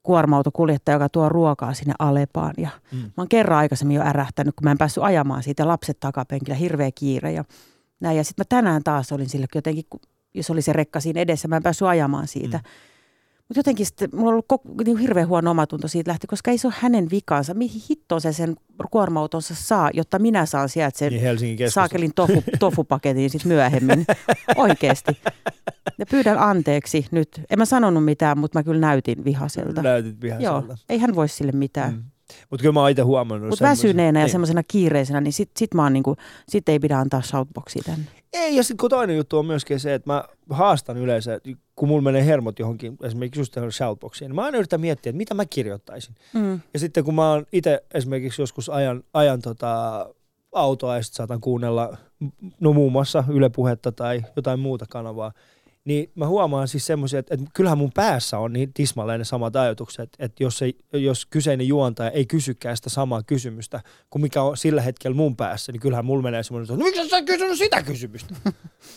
kuorma-autokuljettaja, joka tuo ruokaa sinne Alepaan. Ja Mm. mä oon kerran aikaisemmin jo ärähtänyt, kun mä en päässyt ajamaan siitä lapset takapenkillä, hirveä kiire ja näin. Ja sitten mä tänään taas olin sille jotenkin, kun- jos oli se rekka siinä edessä, mä en päässyt ajamaan siitä. Mm. Mutta jotenkin sitten, mulla on ollut koko, niin hirveän huono omatunto siitä lähti, koska ei se ole hänen vikansa. Mihin hittoon se sen kuorma-autonsa saa, jotta minä saan sieltä sen Niin saakelin tofu, tofupaketin sitten myöhemmin. Oikeesti. Ja pyydän anteeksi nyt. En mä sanonut mitään, mutta mä kyllä näytin vihaselta. Näytit Joo, vihaiselta. ei hän voi sille mitään. Mm. Mutta kyllä mä oon itse huomannut. Mutta väsyneenä ja Niin. semmoisena kiireisenä, niin sit, sit, mä oon niinku, sit ei pidä antaa shoutboxia tänne. Ei, ja sitten kun toinen juttu on myöskin se, että mä haastan yleensä, kun mulla menee hermot johonkin, esimerkiksi just tähän shoutboxiin, niin mä aina yritän miettiä, että mitä mä kirjoittaisin. Mm. Ja sitten kun mä oon itse esimerkiksi joskus ajan, ajan tota autoa ja sitten saatan kuunnella no muun muassa Yle Puhetta tai jotain muuta kanavaa, niin mä huomaan siis semmoisia, että, että kyllähän mun päässä on niin tismalleen ne samat ajatukset, että jos, ei, jos kyseinen juontaja ei kysykään sitä samaa kysymystä kuin mikä on sillä hetkellä mun päässä, niin kyllähän mulla menee semmoinen, että miksi sä kysynyt sitä kysymystä?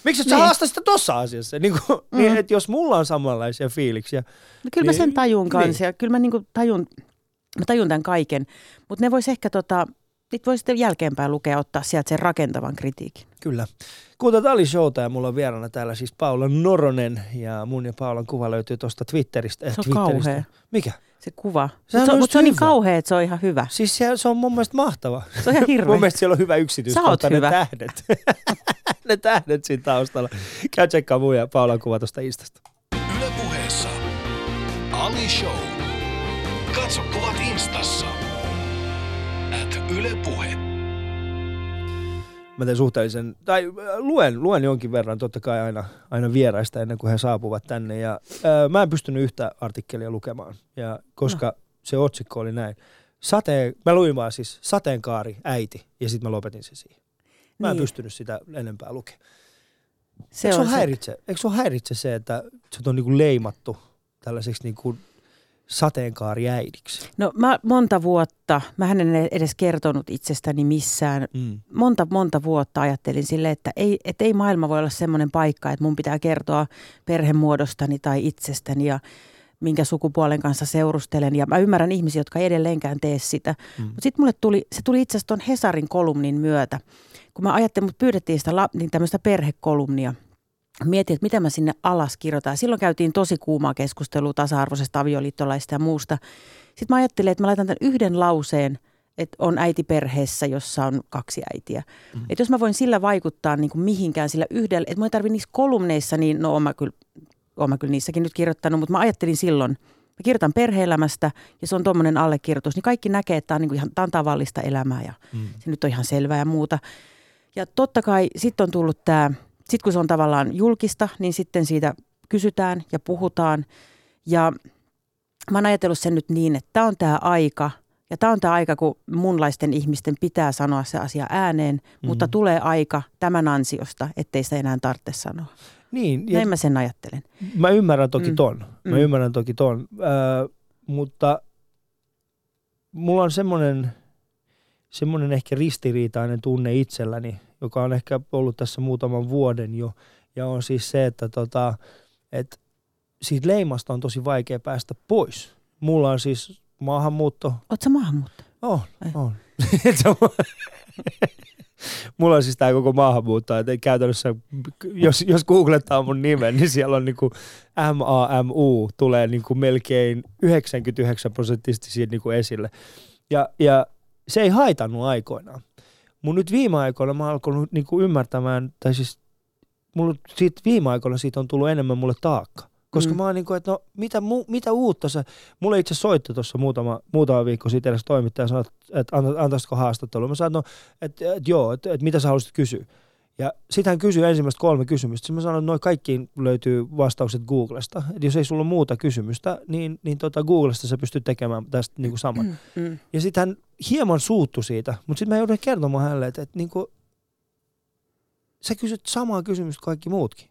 Miksi sä Niin. haastat sitä tossa asiassa? Niin, kuin, mm. niin, että jos mulla on samanlaisia fiiliksiä, No kyllä mä Niin, sen tajun kanssa niin. ja kyllä mä niinku tajun, mä tajun tämän kaiken. Mutta ne vois ehkä tota, niitä voi sitten jälkeenpäin lukea ottaa sieltä sen rakentavan kritiikin. Kyllä. Kuuntelut Ali Showta ja mulla on vieraana täällä siis Paula Noronen ja mun ja Paulan kuva löytyy tuosta Twitteristä. eh, Se on Twitteristä. kauhea. Mikä? Se kuva. Mutta se, on on- just mut se on niin kauhea, että se on ihan hyvä. Siis se, se on mun mielestä mahtava. Se on ihan hirveä. Mun mielestä siellä on hyvä yksityiskohta, ne hyvä. tähdet. ne tähdet siinä taustalla. Käy tsekkaa mun ja Paulan kuva tuosta Instasta. Yle puheessa. Ali Show. Katso kuvat instassa. Mä teen suhteellisen, tai äh, luen, luen jonkin verran totta kai aina, aina vieraista ennen kuin he saapuvat tänne. Ja, ää, mä en pystynyt yhtä artikkelia lukemaan, ja koska no. se otsikko oli näin. Sateen, mä luin vaan siis sateenkaari, äiti, ja sitten mä lopetin sen siihen. Mä en Niin. pystynyt sitä enempää lukemaan. Se eikö, on se se. häiritse, eikö se häiritse se, että sut on niinku leimattu tällaiseksi niinku sateenkaariäidiksi? No mä monta vuotta, mä en edes kertonut itsestäni missään. Mm. Monta, monta vuotta ajattelin sille, että ei, että ei maailma voi olla semmoinen paikka, että mun pitää kertoa perhemuodostani tai itsestäni ja minkä sukupuolen kanssa seurustelen. Ja mä ymmärrän ihmisiä, jotka ei edelleenkään tee sitä. Mm. Mutta sitten mulle tuli, se tuli itse asiassa tuon Hesarin kolumnin myötä. Kun mä ajattelin, mut pyydettiin sitä niin tämmöistä perhekolumnia. Mietin, että mitä mä sinne alas kirjoitan. Silloin käytiin tosi kuumaa keskustelua tasa-arvoisesta avioliittolaista ja muusta. Sitten mä ajattelin, että mä laitan tämän yhden lauseen, että on äiti perheessä, jossa on kaksi äitiä. Mm. Että jos mä voin sillä vaikuttaa niin kuin mihinkään sillä yhdellä, että mä ei tarvitse niissä kolumneissa, niin no oon mä kyllä, oon mä kyllä niissäkin nyt kirjoittanut, mutta mä ajattelin silloin, mä kirjoitan perheelämästä ja se on tuommoinen allekirjoitus, niin kaikki näkee, että tämä on, niin kuin ihan, tää on tavallista elämää ja Mm. se nyt on ihan selvää ja muuta. Ja totta kai sitten on tullut tämä, sitten kun se on tavallaan julkista, niin sitten siitä kysytään ja puhutaan. Ja mä oon ajatellut sen nyt niin, että tämä on tämä aika, ja tämä on tämä aika, kun munlaisten ihmisten pitää sanoa se asia ääneen, mm. mutta tulee aika tämän ansiosta, ettei sitä enää tarvitse sanoa. Niin, ja Näin mä sen ajattelen. Mä ymmärrän toki Mm. ton. Mä Mm. ymmärrän toki ton. Öö, mutta mulla on semmoinen, semmoinen ehkä ristiriitainen tunne itselläni, joka on ehkä ollut tässä muutaman vuoden jo. Ja on siis se, että tota, et siitä leimasta on tosi vaikea päästä pois. Mulla on siis maahanmuutto. Oletko sä maahanmuuttaja? On, Ei. on- Mulla on siis tämä koko maahanmuutto, että käytännössä, jos, jos googlettaa mun nimen, niin siellä on niinku M-A-M-U, tulee niinku melkein 99 prosenttisesti siitä niinku esille. Ja, ja se ei haitannut aikoinaan. Mun nyt viime aikoina mä alkanut niinku ymmärtämään, tai siis mulla siitä viime aikoina siitä on tullut enemmän mulle taakka. Koska Mm. mä oon niinku, että no mitä, mu, mitä uutta se, mulle itse soitti tuossa muutama, muutama viikko sitten edes toimittaja sanoi, että anta- antaisitko haastattelua. Mä sanoin, no, että, että joo, että, että mitä sä haluaisit kysyä. Ja sitten hän kysyi ensimmäistä kolme kysymystä. Sitten mä sanoin, että noin kaikkiin löytyy vastaukset Googlesta. Että jos ei sulla ole muuta kysymystä, niin, niin tota Googlesta sä pystyt tekemään tästä niin kuin saman. Mm, mm. Ja sitten hän hieman suuttu siitä, mutta sitten mä joudun kertomaan hänelle, että, että niin kuin, sä kysyt samaa kysymystä kaikki muutkin.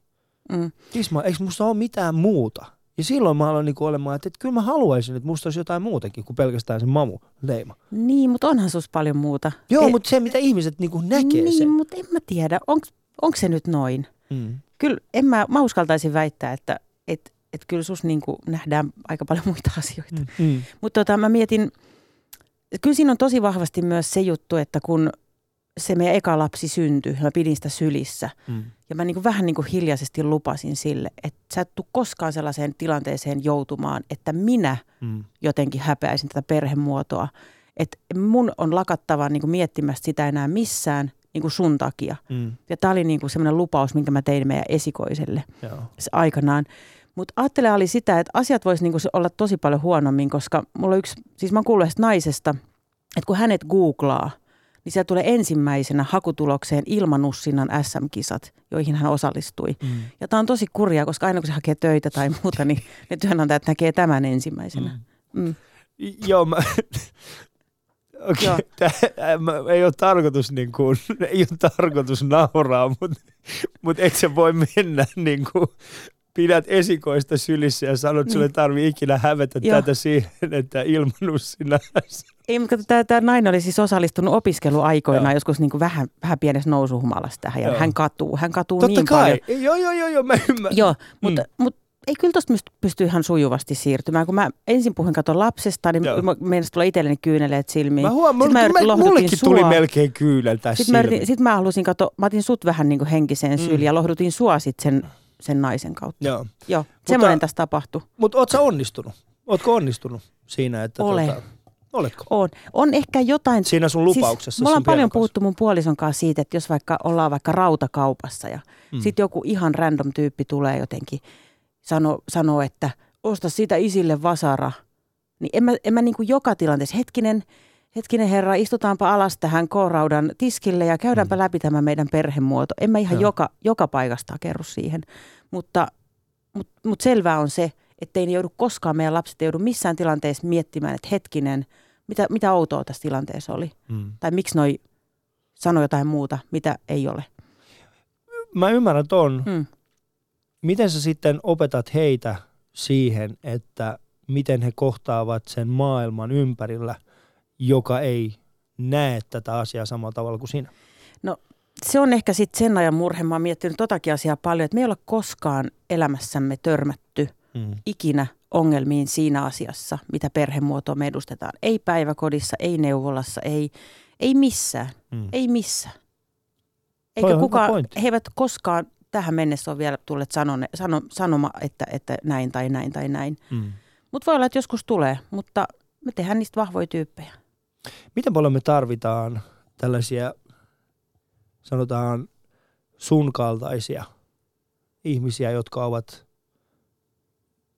Mm. Isma, eikö musta ole mitään muuta? Ja silloin mä aloin niinku olemaan, että, että kyllä mä haluaisin, että musta olisi jotain muutakin kuin pelkästään se mamu leima. Niin, mutta onhan sus paljon muuta. Joo, Ei- mutta se mitä ihmiset niinku näkee niin, sen. mutta en mä tiedä, onko se nyt noin? Mm. Kyllä, en mä, mä uskaltaisin väittää, että et, et kyllä sus niin nähdään aika paljon muita asioita. Mm. Mm. Mutta tota, mä mietin, kyllä siinä on tosi vahvasti myös se juttu, että kun se meidän eka lapsi syntyi, mä pidin sitä sylissä. Mm. Ja mä niin vähän niin hiljaisesti lupasin sille, että sä et tuu koskaan sellaiseen tilanteeseen joutumaan, että minä Mm. jotenkin häpeäisin tätä perhemuotoa. Että mun on lakattava niin miettimästä sitä enää missään niin sun takia. Mm. Ja tämä oli niin semmoinen lupaus, minkä mä tein meidän esikoiselle Joo. aikanaan. Mutta ajattele oli sitä, että asiat voisi niinku olla tosi paljon huonommin, koska mulla on yksi, siis mä oon kuullut naisesta, että kun hänet googlaa, niin siellä tulee ensimmäisenä hakutulokseen Ilmanussinnan SM-kisat, joihin hän osallistui. Mm. Ja tämä on tosi kurjaa, koska aina kun se hakee töitä tai muuta, niin ne työnantajat näkee tämän ensimmäisenä. Mm. Mm. Joo, mä... Okei, okay. mä, ei ole tarkoitus niin kuin, ei ole tarkoitus nauraa, mutta mut et sä voi mennä niin kuin pidät esikoista sylissä ja sanot, että sulle Niin. tarvii ikinä hävetä Joo. tätä siihen, että ilmanut sinä. Ei, mutta tämä, tämä nainen oli siis osallistunut opiskeluaikoinaan Joo. joskus niin kuin vähän, vähän pienessä nousuhumalassa tähän. Ja Joo. hän katuu, hän katuu Totta niin kai. paljon. Joo, joo, joo, joo, mä ymmärrän. Joo, mutta, mm. mutta ei kyllä tuosta pysty ihan sujuvasti siirtymään. Kun mä ensin puhuin katon lapsesta, niin Joo. mä meinasi tulla itselleni kyyneleet silmiin. Mä huomaan, Sitten mä mä, mullekin tuli sua. melkein kyynel tässä Sitten mä, yritin, sit mä halusin katsoa, mä otin sut vähän niin kuin henkiseen Mm. syliin ja lohdutin sua sit sen, sen naisen kautta. Joo. Joo, semmoinen tässä tapahtui. Mutta oot sä onnistunut? Ootko onnistunut siinä, että Olen. Tota, oletko? On. On ehkä jotain... Siinä sun lupauksessa. Siis, me ollaan paljon pienen puhuttu mun puolison kanssa siitä, että jos vaikka ollaan vaikka rautakaupassa ja Mm. sitten joku ihan random tyyppi tulee jotenkin sano, sanoo, että osta siitä isille vasara, niin en mä, en mä niin kuin joka tilanteessa, hetkinen, hetkinen herra, istutaanpa alas tähän K-raudan tiskille ja käydäänpä Mm. läpi tämä meidän perhemuoto. En mä ihan Joo. joka, joka paikasta kerro siihen, mutta, mutta, mutta selvää on se, että ei ne joudu koskaan, meidän lapset ei joudu missään tilanteessa miettimään, että hetkinen, mitä, mitä outoa tässä tilanteessa oli. Mm. Tai miksi noi sanoi jotain muuta, mitä ei ole. Mä ymmärrän ton. Hmm. Miten sä sitten opetat heitä siihen, että miten he kohtaavat sen maailman ympärillä, joka ei näe tätä asiaa samalla tavalla kuin sinä? Se on ehkä sitten sen ajan murhe. Mä oon miettinyt totakin asiaa paljon, että me ei olla koskaan elämässämme törmätty Mm. ikinä ongelmiin siinä asiassa, mitä perhemuotoa me edustetaan. Ei päiväkodissa, ei neuvolassa, ei, ei missään. Mm. Ei missään. Eikä kukaan, he eivät koskaan tähän mennessä ole vielä tulleet sanone, sano, sanoma, että, että näin tai näin tai näin. Mm. Mutta voi olla, että joskus tulee, mutta me tehdään niistä vahvoja tyyppejä. Miten paljon me tarvitaan tällaisia, sanotaan, sun kaltaisia ihmisiä, jotka ovat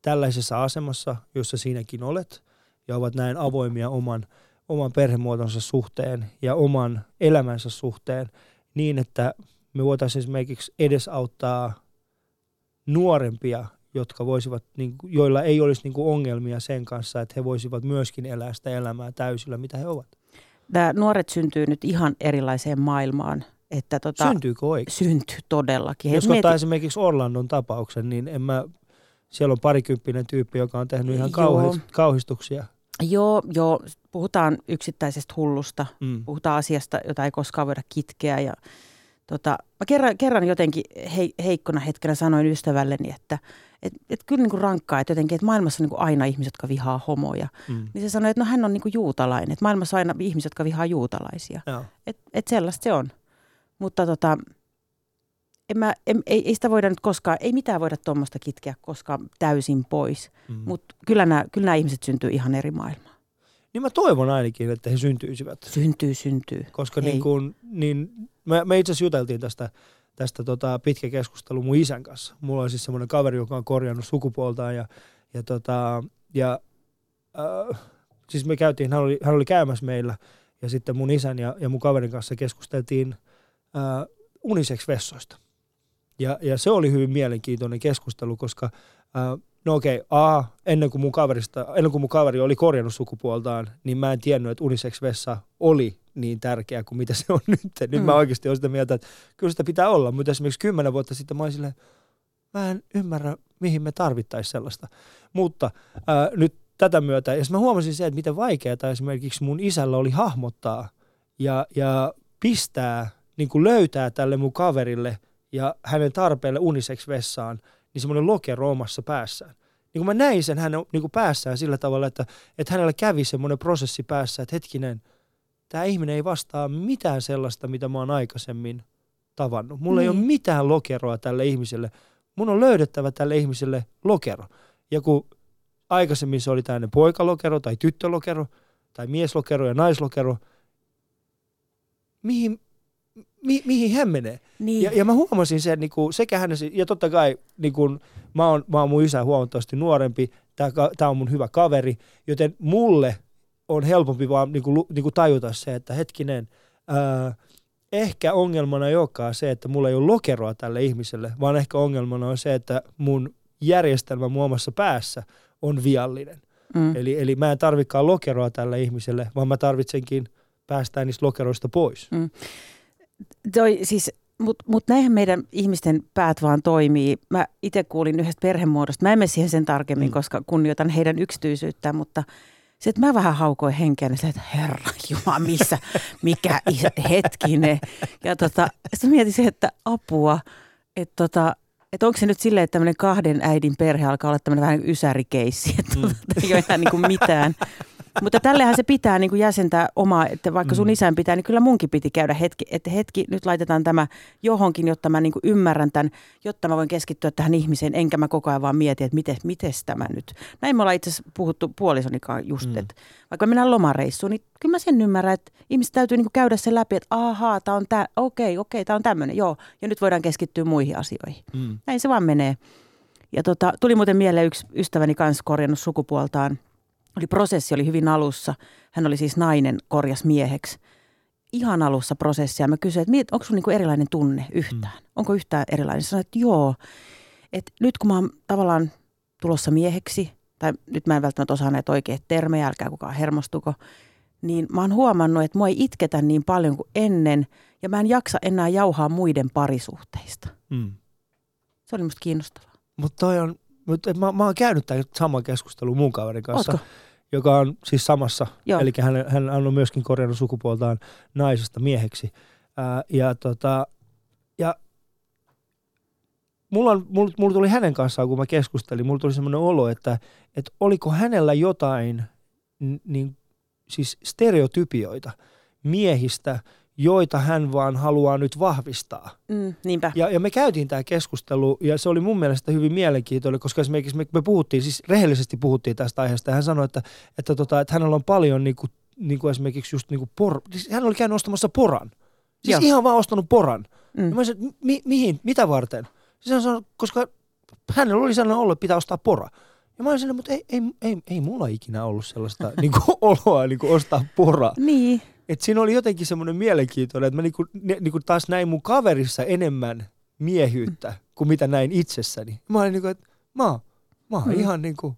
tällaisessa asemassa, jossa sinäkin olet, ja ovat näin avoimia oman, oman perhemuotonsa suhteen ja oman elämänsä suhteen, niin että me voitaisiin esimerkiksi edesauttaa nuorempia, jotka voisivat, niin kuin- joilla ei olisi niin kuin ongelmia sen kanssa, että he voisivat myöskin elää sitä elämää täysillä, mitä he ovat. Nämä nuoret syntyy nyt ihan erilaiseen maailmaan. Että tota, Syntyykö oikein? syntyy todellakin. Jos ottaa esimerkiksi Orlandon tapauksen, niin en mä, siellä on parikymppinen tyyppi, joka on tehnyt ihan Joo. kauhis, kauhistuksia. Joo, joo, puhutaan yksittäisestä hullusta. Mm. Puhutaan asiasta, jota ei koskaan voida kitkeä. Ja, tota, mä kerran, kerran jotenkin hei, heikkona hetkenä sanoin ystävälleni, että et, et kyllä niin kuin rankkaa, että jotenkin, että maailmassa on niin kuin aina ihmiset, jotka vihaa homoja. Mm. Niin se sanoi, että no hän on niin kuin juutalainen, että maailmassa on aina ihmiset, jotka vihaa juutalaisia. Että et sellaista se on. Mutta tota, en mä, en, ei, ei sitä voida nyt koskaan, ei mitään voida tuommoista kitkeä koskaan täysin pois. Mm. Mutta kyllä nämä, kyllä nämä ihmiset syntyy ihan eri maailmaan. Niin mä toivon ainakin, että he syntyisivät. Syntyy, syntyy. Koska Hei. niin kun, niin, me, me itse asiassa juteltiin tästä, tästä tota, pitkä keskustelu mun isän kanssa. Mulla on siis semmoinen kaveri, joka on korjannut sukupuoltaan ja, ja, tota, ja äh, siis me käytiin, hän oli, hän oli käymässä meillä ja sitten mun isän ja, ja mun kaverin kanssa keskusteltiin äh, unisex-vessoista. Ja, ja se oli hyvin mielenkiintoinen keskustelu, koska äh, no okei, A, ennen kuin, mun kaverista, ennen kuin mun kaveri oli korjannut sukupuoltaan, niin mä en tiennyt, että unisex-vessa oli niin tärkeä kuin mitä se on nyt. Nyt mm. mä oikeasti olen sitä mieltä, että kyllä sitä pitää olla, mutta esimerkiksi kymmenen vuotta sitten mä olin silleen, mä en ymmärrä, mihin me tarvittaisiin sellaista. Mutta ää, nyt tätä myötä, ja mä huomasin se, että miten vaikeaa esimerkiksi mun isällä oli hahmottaa ja, ja pistää, niin kuin löytää tälle mun kaverille ja hänen tarpeelle unisex-vessaan, niin semmoinen lokero omassa päässään. Niin kun mä näin sen hänen niin kuin päässään sillä tavalla, että, että hänellä kävi semmoinen prosessi päässä, että hetkinen, tämä ihminen ei vastaa mitään sellaista, mitä mä oon aikaisemmin tavannut. Mulla ei ole Niin. mitään lokeroa tälle ihmiselle. Mun on löydettävä tälle ihmiselle lokero. Ja kun aikaisemmin se oli tämmöinen poikalokero tai tyttölokero tai mieslokero ja naislokero, mihin, mi, mihin hän menee? Niin. Ja, ja mä huomasin sen, niin kuin, sekä hänessä, ja totta kai niin kuin, mä, oon, mä oon mun isä huomattavasti nuorempi, tämä on mun hyvä kaveri, joten mulle on helpompi vaan niin kuin, niin kuin tajuta se, että hetkinen, ää, ehkä ongelmana ei olekaan se, että mulla ei ole lokeroa tälle ihmiselle, vaan ehkä ongelmana on se, että mun järjestelmä mun omassa päässä on viallinen. mm. Eli, eli mä en tarvikaan lokeroa tälle ihmiselle, vaan mä tarvitsenkin päästään niistä lokeroista pois. Toi, siis Mutta mut näinhän meidän ihmisten päät vaan toimii. Mä itse kuulin yhdestä perhemuodosta. Mä en mene siihen sen tarkemmin, mm. koska kunnioitan heidän yksityisyyttään, mutta se, että mä vähän haukoin henkeä, niin että herra Jumala, missä, mikä hetkinen. Ja tota, sitten mietin se, että apua, että tota, että onko se nyt silleen, että tämmöinen kahden äidin perhe alkaa olla tämmöinen vähän ysärikeissi, että mm. ei ole ihan niin kuin mitään. Mutta tällehän se pitää niin kuin jäsentää omaa, että vaikka sun mm. isän pitää, niin kyllä munkin piti käydä hetki, että hetki, nyt laitetaan tämä johonkin, jotta mä niin kuin ymmärrän tämän, jotta mä voin keskittyä tähän ihmiseen, enkä mä koko ajan vaan mieti, että miten, miten tämä nyt. Näin me ollaan itse asiassa puhuttu puolisonikaan just, mm. että vaikka mennään lomareissuun, niin kyllä mä sen ymmärrän, että ihmiset täytyy niin kuin käydä sen läpi, että ahaa, tämä on tämä, okei, okei, tämä on tämmöinen, joo, ja nyt voidaan keskittyä muihin asioihin. Mm. Näin se vaan menee. Ja tota, tuli muuten mieleen yksi ystäväni kanssa korjannut sukupuoltaan – oli prosessi oli hyvin alussa. Hän oli siis nainen, korjas mieheksi. Ihan alussa prosessia. Mä kysyin, että onko sulla niinku erilainen tunne yhtään? Mm. Onko yhtään erilainen? Sanoin, että joo. Et nyt kun mä oon tavallaan tulossa mieheksi, tai nyt mä en välttämättä osaa näitä oikeita termejä, älkää kukaan hermostuko, niin mä oon huomannut, että mua ei itketä niin paljon kuin ennen, ja mä en jaksa enää jauhaa muiden parisuhteista. Mm. Se oli musta kiinnostavaa. Mutta toi on, mutta mä, mä oon käynyt tämän saman keskustelun mun kaverin kanssa. Ootko? joka on siis samassa. Joo. Eli hän, hän on myöskin korjannut sukupuoltaan naisesta mieheksi. Ää, ja, tota, ja mulla, on, mulla, mulla tuli hänen kanssaan, kun mä keskustelin, mulla tuli semmoinen olo, että, että oliko hänellä jotain niin, siis stereotypioita miehistä – joita hän vaan haluaa nyt vahvistaa. Mm, niinpä. Ja, ja me käytiin tämä keskustelu, ja se oli mun mielestä hyvin mielenkiintoinen, koska esimerkiksi me, me puhuttiin, siis rehellisesti puhuttiin tästä aiheesta, ja hän sanoi, että, että, tota, että hänellä on paljon niin kuin, niin kuin esimerkiksi just niin kuin por, siis hän oli käynyt ostamassa poran. Siis Joo. ihan vaan ostanut poran. Mm. Ja mä sanoin, mi, mihin, mitä varten? Siis hän sanoi, koska hänellä oli sellainen olo, että pitää ostaa pora. Ja mä olin mutta ei, ei, ei, ei mulla ikinä ollut sellaista niin kuin, oloa niin kuin ostaa poraa. Niin että siinä oli jotenkin semmoinen mielenkiintoinen, että mä niinku, ne, niinku taas näin mun kaverissa enemmän miehyyttä kuin mitä näin itsessäni. Mä olin niinku, että mä, mä oon mm. ihan niinku,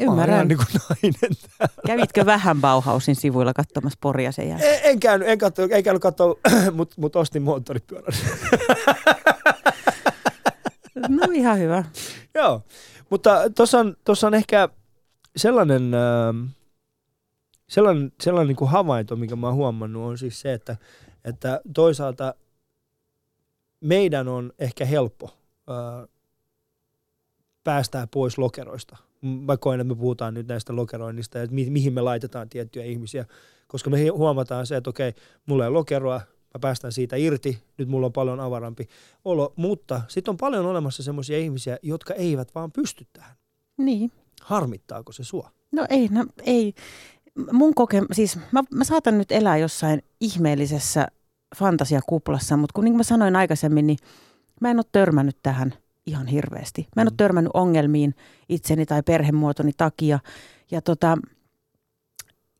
Ymmärrän. Mä oon niinku nainen täällä. Kävitkö vähän Bauhausin sivuilla katsomassa poria sen jälkeen? En, en käynyt, en, katso, en käynyt katsoa, mutta mut ostin moottoripyörän. no ihan hyvä. Joo, mutta tuossa on, tossa on ehkä sellainen... Äh, sellainen, sellainen niin kuin havainto, mikä mä oon huomannut, on siis se, että, että toisaalta meidän on ehkä helppo ää, päästää pois lokeroista. Mä koen, että me puhutaan nyt näistä lokeroinnista ja että mi- mihin me laitetaan tiettyjä ihmisiä, koska me huomataan se, että okei, mulla ei lokeroa, mä päästän siitä irti, nyt mulla on paljon avarampi olo, mutta sitten on paljon olemassa semmoisia ihmisiä, jotka eivät vaan pysty tähän. Niin. Harmittaako se sua? No ei, no ei mun koke, siis mä, mä saatan nyt elää jossain ihmeellisessä fantasiakuplassa, mutta kun niin kuin mä sanoin aikaisemmin, niin mä en ole törmännyt tähän ihan hirveästi. Mä en ole mm. törmännyt ongelmiin itseni tai perhemuotoni takia. Ja, tota,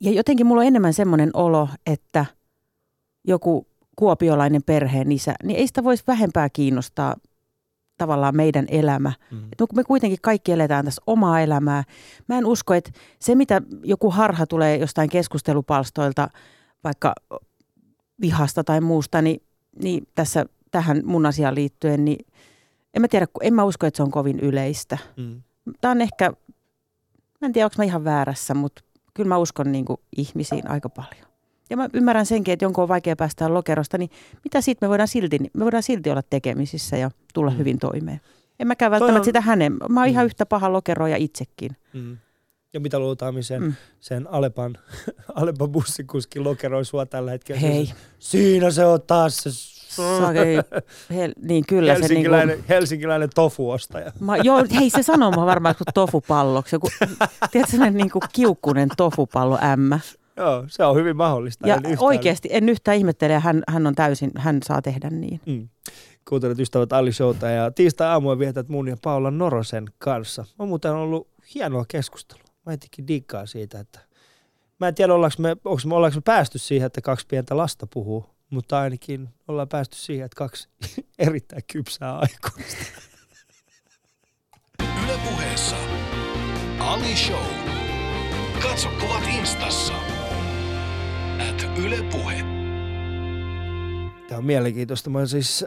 ja jotenkin mulla on enemmän semmoinen olo, että joku kuopiolainen perheen isä, niin ei sitä voisi vähempää kiinnostaa tavallaan meidän elämä. Mm. Me kuitenkin kaikki eletään tässä omaa elämää. Mä en usko, että se mitä joku harha tulee jostain keskustelupalstoilta, vaikka vihasta tai muusta, niin, niin tässä tähän mun asiaan liittyen, niin en mä tiedä, en mä usko, että se on kovin yleistä. Mm. Tämä on ehkä, mä en tiedä, onko mä ihan väärässä, mutta kyllä mä uskon niin kuin ihmisiin aika paljon. Ja mä ymmärrän senkin, että jonkun on vaikea päästä lokerosta, niin mitä siitä me voidaan silti, me voidaan silti olla tekemisissä ja tulla mm. hyvin toimeen. En mäkään välttämättä on... sitä hänen. Mä oon mm. ihan yhtä paha lokeroja itsekin. Mm. Ja mitä luultaan, sen, mm. sen Alepan, Alepan bussikuskin lokeroi sua tällä hetkellä. Hei. Siinä se on taas se Sakei, hel, niin kyllä helsinkiläinen, se niin kuin, helsinkiläinen tofuostaja. Ma, joo, hei se sanoo mua varmaan kuin tofupalloksi. Joku, tiedätkö, sellainen niin kuin kiukkunen tofupallo ämmä. Joo, se on hyvin mahdollista. Ja en oikeasti, en yhtään ihmettele, ja hän, hän on täysin, hän saa tehdä niin. Mm. Kuuntelet ystävät Ali Showta ja tiistai-aamua vietät mun ja Paula Norosen kanssa. On muuten ollut hienoa keskustelua. Mä etikin diggaa siitä, että mä en tiedä, ollaanko me, onko me, ollaanko me päästy siihen, että kaksi pientä lasta puhuu, mutta ainakin ollaan päästy siihen, että kaksi erittäin kypsää aikuista. Yle puheessa Ali Show. Katso kuvat instassa. At Yle Puhe. Tämä on mielenkiintoista. Mä siis,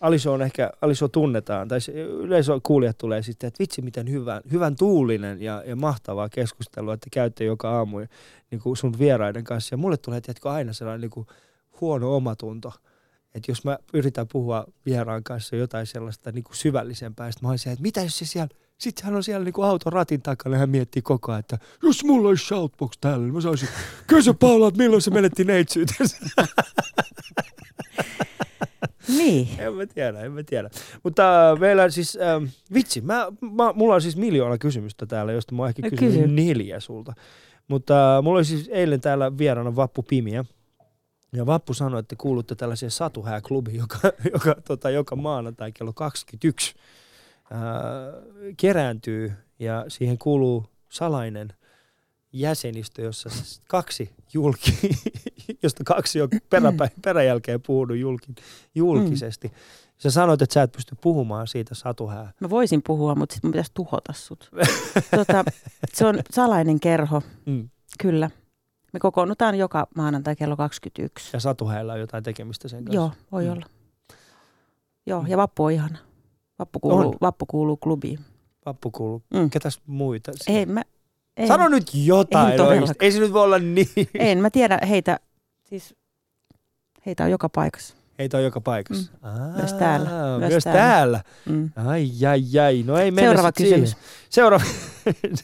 Aliso on ehkä, Aliso tunnetaan, tai yleisö kuulijat tulee sitten, että vitsi miten hyvän, hyvän tuulinen ja, ja mahtavaa keskustelua, että käytte joka aamu niin kuin sun vieraiden kanssa. Ja mulle tulee, tiedätkö, aina sellainen niin kuin huono omatunto, että jos mä yritän puhua vieraan kanssa jotain sellaista niin kuin syvällisempää, sitten mä olisin, että mitä jos se siellä, sitten hän on siellä niin auton ratin takana ja hän miettii koko ajan, että jos mulla olisi shoutbox täällä, niin mä saisin, kysy Paula, että milloin se menetti neitsyytensä. Niin. En mä tiedä, en mä tiedä. Mutta äh, meillä siis, äh, vitsi, mä, mä, mulla on siis miljoona kysymystä täällä, josta mä oon ehkä No kysynyt kysy. neljä sulta. Mutta äh, mulla oli siis eilen täällä vieraana Vappu Pimiä. Ja Vappu sanoi, että kuulutte tällaiseen satuhääklubiin, joka, joka, tota, joka maanantai kello 21 äh, kerääntyy ja siihen kuuluu salainen jäsenistö, jossa kaksi julki, josta kaksi on peräpä, peräjälkeen puhunut julki, julkisesti. Sä sanoit, että sä et pysty puhumaan siitä satuhää. Mä voisin puhua, mutta sitten mun pitäisi tuhota sut. tota, se on salainen kerho, Mm. kyllä. Me kokoonnutaan joka maanantai kello 21. Ja satuhäällä on jotain tekemistä sen kanssa. Joo, voi Mm. olla. Joo, ja Vappu on ihana. Vappu kuuluu, On. vappu kuuluu klubiin. Vappu kuuluu. Mm. Ketäs muita? Ei, mä, en, Sano nyt jotain En. Ei se nyt voi olla niin. en mä tiedä heitä, siis heitä on joka paikassa. Heitä on joka paikassa. Mm. Aa, Myös täällä. Myös, Myös täällä. täällä. Mm. Ai, ai, ai. No ei mennä Seuraava sit siihen. kysymys. Seuraava.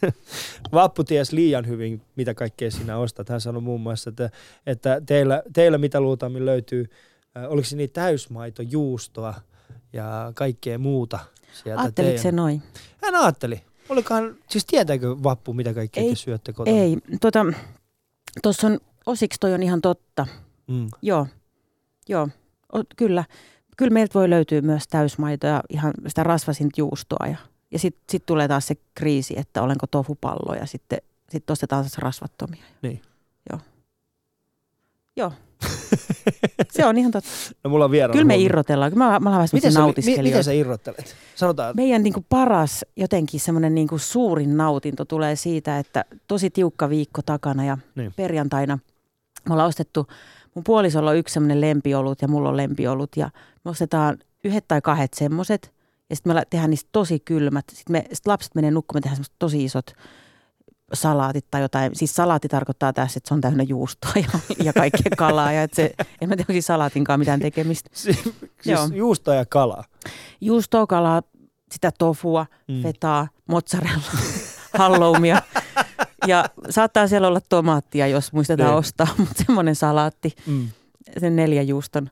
Vappu ties liian hyvin, mitä kaikkea sinä ostat. Hän sanoi muun muassa, että, että teillä, teillä mitä luultavimmin löytyy, äh, oliko se niin täysmaito, juustoa ja kaikkea muuta sieltä Ajatteliko se noin? Hän ajatteli. Olikohan, siis tietääkö Vappu, mitä kaikkea Ei, te syötte kotona? Ei, tuota, tuossa on, osiksi toi on ihan totta. Mm. Joo, joo, o, kyllä. Kyllä meiltä voi löytyä myös täysmaito ja ihan sitä rasvasinta juustoa. Ja, ja sitten sit tulee taas se kriisi, että olenko tofupallo ja sitten sit ostetaan taas rasvattomia. Niin. Joo. Joo. Se on ihan totta. No mulla on vieraana. Kyllä me irrotellaan. Mä, mä olen Miten sä, mi, miten sä irrottelet? Sanotaan, Meidän niin kuin paras jotenkin semmoinen niin kuin suurin nautinto tulee siitä, että tosi tiukka viikko takana ja Niin. perjantaina me ollaan ostettu, mun puolisolla on yksi semmoinen lempiolut ja mulla on lempiolut ja me ostetaan yhdet tai kahdet semmoiset ja sitten me tehdään niistä tosi kylmät. Sitten me, sit lapset menee nukkumaan, me tehdään semmoiset tosi isot salaatit tai jotain. Siis salaatti tarkoittaa tässä, että se on täynnä juustoa ja, ja kaikkea kalaa ja että se, en mä tiedä, onko siinä salaatinkaan mitään tekemistä. siis, siis Joo. juustoa ja kalaa. Juustoa, kalaa, sitä tofua, Mm. fetaa, mozzarella, halloumia. Ja saattaa siellä olla tomaattia, jos muistetaan Niin. ostaa, mutta semmoinen salaatti, Mm. sen neljä juuston.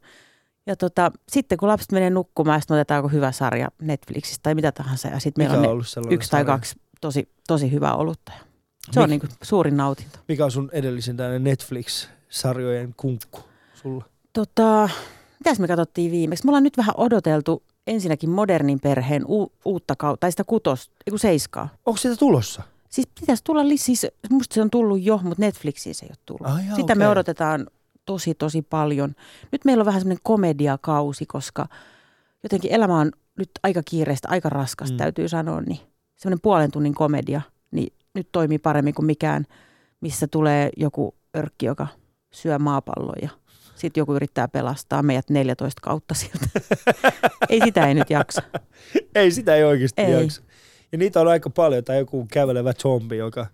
Ja tota, sitten kun lapset menee nukkumaan, sitten otetaanko hyvä sarja Netflixistä tai mitä tahansa. Ja sitten meillä on on ne yksi tai sarja? kaksi tosi, tosi hyvää olutta. Se on Mik- niin suurin nautinto. Mikä on sun edellisen Netflix-sarjojen kunkku sulla? Tota, mitäs me katsottiin viimeksi? Me ollaan nyt vähän odoteltu ensinnäkin modernin perheen u- uutta kautta, tai sitä kutos, ei kun seiskaa. Onko sitä tulossa? Siis pitäisi tulla, siis musta se on tullut jo, mutta Netflixiin se ei ole tullut. Ai jaa, Sitä okei. me odotetaan tosi, tosi paljon. Nyt meillä on vähän semmoinen komediakausi, koska jotenkin elämä on nyt aika kiireistä, aika raskasta Mm. täytyy sanoa, niin semmoinen puolen tunnin komedia, nyt toimii paremmin kuin mikään, missä tulee joku örkki, joka syö maapallon ja sitten joku yrittää pelastaa meidät 14 kautta sieltä. ei sitä ei nyt jaksa. Ei, sitä ei oikeasti Ei. jaksa. Ja niitä on aika paljon, tai joku kävelevä zombi, joka...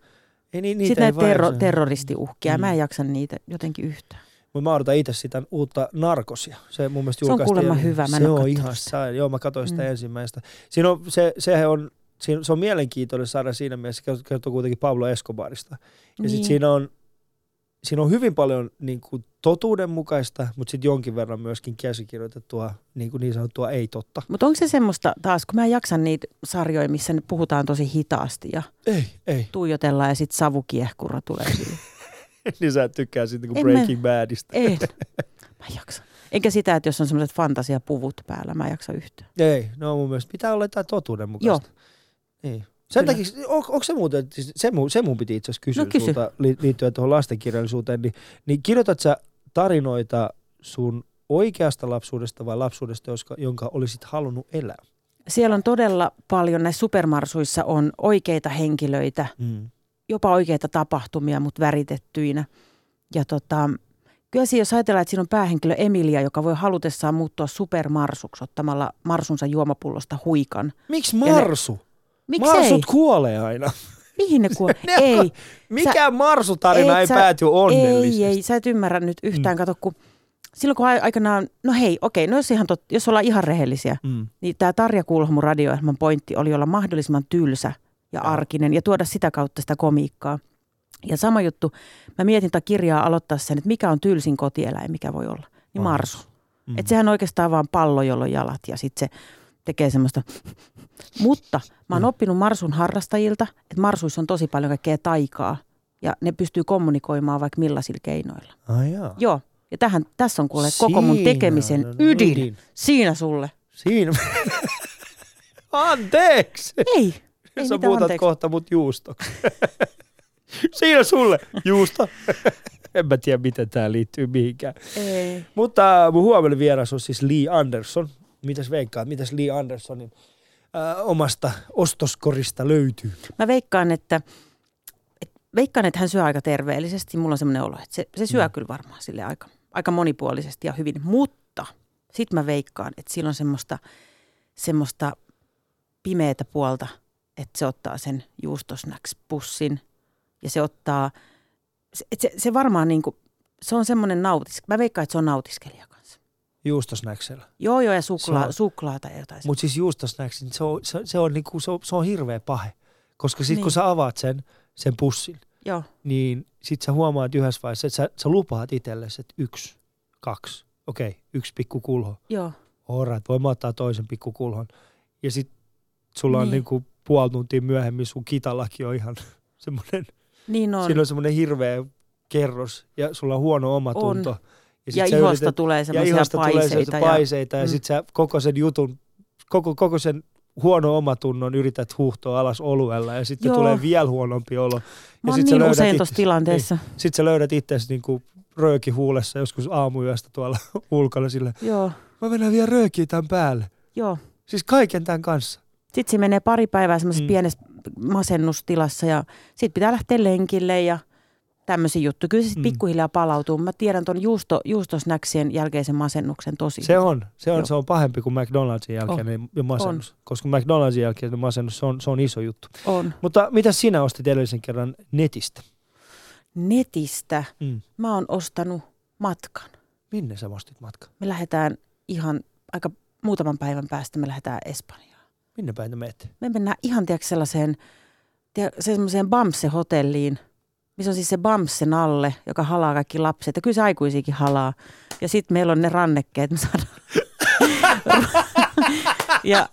Ei, ni, niitä Sitten ei näitä terro, terroristiuhkia, Mm. mm. mä en jaksa niitä jotenkin yhtään. Mä odotan itse sitä uutta narkosia. Se mun mielestä Se on kuulemma hyvä, mä Se on ihan sitä. sain. Joo, mä katsoin sitä Mm. ensimmäistä. Siinä on, se, sehän on, siinä, se on mielenkiintoinen saada siinä mielessä, se kertoo kuitenkin Pablo Escobarista. Ja niin. sitten siinä on, siinä on hyvin paljon niin kuin, totuudenmukaista, mutta sitten jonkin verran myöskin käsikirjoitettua niin, kuin niin sanottua ei-totta. Mutta onko se semmoista taas, kun mä en jaksa niitä sarjoja, missä ne puhutaan tosi hitaasti ja Ei, ei. tuijotellaan ja sitten savukiehkura tulee siihen. niin sä et tykkää sitten niin kuin mä- Breaking Badista. Ei, mä en jaksa. Enkä sitä, että jos on semmoiset fantasiapuvut päällä, mä en jaksa yhtään. Ei, no mun mielestä pitää olla jotain totuudenmukaista. Niin. Sen Kyllä. takia, on, onko se muuten, siis se, mun, se mun piti itse asiassa kysyä No kysy. sulta li, liittyen tuohon lastenkirjallisuuteen, niin, niin kirjoitat sä tarinoita sun oikeasta lapsuudesta vai lapsuudesta, joska, jonka olisit halunnut elää? Siellä on todella paljon, näissä supermarsuissa on oikeita henkilöitä, Mm. jopa oikeita tapahtumia, mutta väritettyinä. Ja tota, Kyllä siinä, jos ajatellaan, että siinä on päähenkilö Emilia, joka voi halutessaan muuttua supermarsuksi ottamalla marsunsa juomapullosta huikan. Miksi ne- marsu? Miksei? Marsut kuolee aina. Mihin ne kuo? Ne on- ei. Mikään marsutarina et ei sä- pääty onnellisesti. Ei, ei, sä et ymmärrä nyt yhtään. Mm. Kato, kun silloin kun ai- aikanaan, no hei, okei, no jos, ihan tot, jos ollaan ihan rehellisiä, Mm. niin tämä Tarja Kulhomun radioohjelman pointti oli olla mahdollisimman tylsä ja arkinen ja tuoda sitä kautta sitä komiikkaa. Ja sama juttu, mä mietin tätä kirjaa aloittaa sen, että mikä on tylsin kotieläin, mikä voi olla. Niin marsu. Mm. Että sehän on oikeastaan vaan pallo, jolla on jalat ja sitten se tekee semmoista. Mutta mä oon Mm. oppinut marsun harrastajilta, että marsuissa on tosi paljon kaikkea taikaa ja ne pystyy kommunikoimaan vaikka millaisilla keinoilla. Ai jaa. Joo, ja tähän, tässä on kuule koko mun tekemisen on ydin. ydin. Siinä sulle. Siinä. Anteeksi. Ei, ei Sä muutat anteeksi. kohta mut juustoksi. Siinä sulle juusto. en mä tiedä, miten tää liittyy mihinkään. Ei. Mutta mun huomenna vieras on siis Lee Anderson. Mitäs veikkaat, mitäs Lee Andersonin äh, omasta ostoskorista löytyy? Mä veikkaan, että, et, veikkaan, että hän syö aika terveellisesti. Mulla on semmoinen olo, että se, se syö Mm. kyllä varmaan sille aika, aika monipuolisesti ja hyvin. Mutta sit mä veikkaan, että sillä on semmoista, semmoista pimeätä puolta, että se ottaa sen juustosnacks-pussin ja se ottaa, se, se, se varmaan niin kuin, se on semmoinen nautis. Mä veikkaan, että se on nautiskelija. Juustosnäksellä. Joo, joo, ja suklaa, Se on- suklaata ja jotain. Mutta siis juustosnäks, niin se on, se, se, on, niinku, se, on, se on hirveä pahe. Koska sitten Niin. kun sä avaat sen, sen pussin, Joo, niin sit sä huomaat yhdessä vaiheessa, että sä, sä lupaat itsellesi, että yksi, kaksi, okei, okay, yksi pikku kulho. joo. Alright, voin ottaa toisen pikku kulhon. Ja sit sulla on Niin. niinku puoli tuntia myöhemmin sun kitalakin on ihan semmoinen, Niin on. siinä on semmoinen hirveä kerros ja sulla on huono omatunto. On. Sit ja ihosta yrität- tulee ja semmoisia ihosta tulee paiseita. semmoisia ja, paiseita ja, ja Mm. sit sä koko sen jutun, koko, koko sen huono omatunnon yrität huuhtoa alas oluella ja sitten Joo. tulee vielä huonompi olo. Mä oon sit niin usein itse- tuossa tilanteessa. Sitten sä löydät itsesi niinku rööki huulessa joskus aamuyöstä tuolla ulkona sille. Joo, Mä mennään vielä röökiä tämän päälle. joo. Siis kaiken tämän kanssa. Sitten se menee pari päivää semmoisessa Mm. mm. pienessä masennustilassa ja sitten pitää lähteä lenkille ja tämmöisiä juttuja. Kyllä se sitten Mm. pikkuhiljaa palautuu. Mä tiedän tuon juusto, juustosnäksien jälkeisen masennuksen tosi. Se on, se on, Joo. se on pahempi kuin McDonaldsin jälkeinen oh. masennus. Koska McDonaldsin jälkeinen masennus, se on, se on iso juttu. on. Mutta mitä sinä ostit edellisen kerran netistä? Netistä Mm. mä oon ostanut matkan. Minne sä ostit matka? Me lähdetään ihan aika muutaman päivän päästä me lähdetään Espanjaan. Minne päin te menette? Me mennään ihan tiedätkö, sellaiseen, tiedätkö, semmoiseen Bamse-hotelliin, missä on siis se Bamse nalle, joka halaa kaikki lapset. Ja kyllä se aikuisiakin halaa. Ja sitten meillä on ne rannekkeet, me saadaan. ja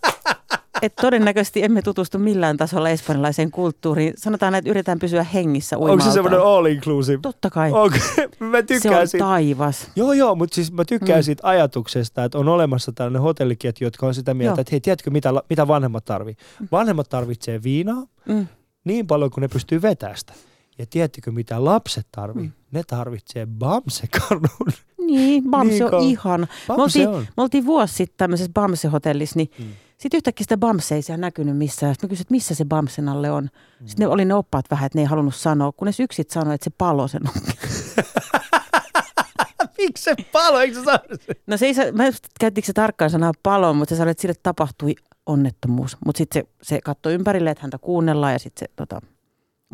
et todennäköisesti emme tutustu millään tasolla espanjalaiseen kulttuuriin. Sanotaan, että yritetään pysyä hengissä Onko se semmoinen all inclusive? Totta kai. Onko? Mä se tykkään on siitä. taivas. Joo, joo, mutta siis mä tykkään Mm. siitä ajatuksesta, että on olemassa tällainen hotelliketju, jotka on sitä mieltä, Joo. että hei, tiedätkö mitä, mitä vanhemmat tarvii? Vanhemmat tarvitsee viinaa Mm. niin paljon kuin ne pystyy vetästä. Ja tiedättekö mitä lapset tarvii? Mm. Ne tarvitsee bamsekarnun. Niin, Bamse Niin on kauan. ihana. Bamse oltiin- on. Me oltiin vuosi sitten tämmöisessä Bamse-hotellissa, niin Mm. sitten yhtäkkiä sitä Bamse ei siellä näkynyt missään. Sitten mä kysyin, että missä se Bamsen alle on. Mm. Sitten ne oli ne oppaat vähän, että ne ei halunnut sanoa, kunnes yksit sanoi, että se palo sen on. Miksi se palo? Eikö saanut sen? No se ei, mä käyttikö se tarkkaan sanaa palo, mutta se sanoi, että sille tapahtui onnettomuus. Mutta sitten se, se katsoi ympärille, että häntä kuunnellaan ja sitten se tota...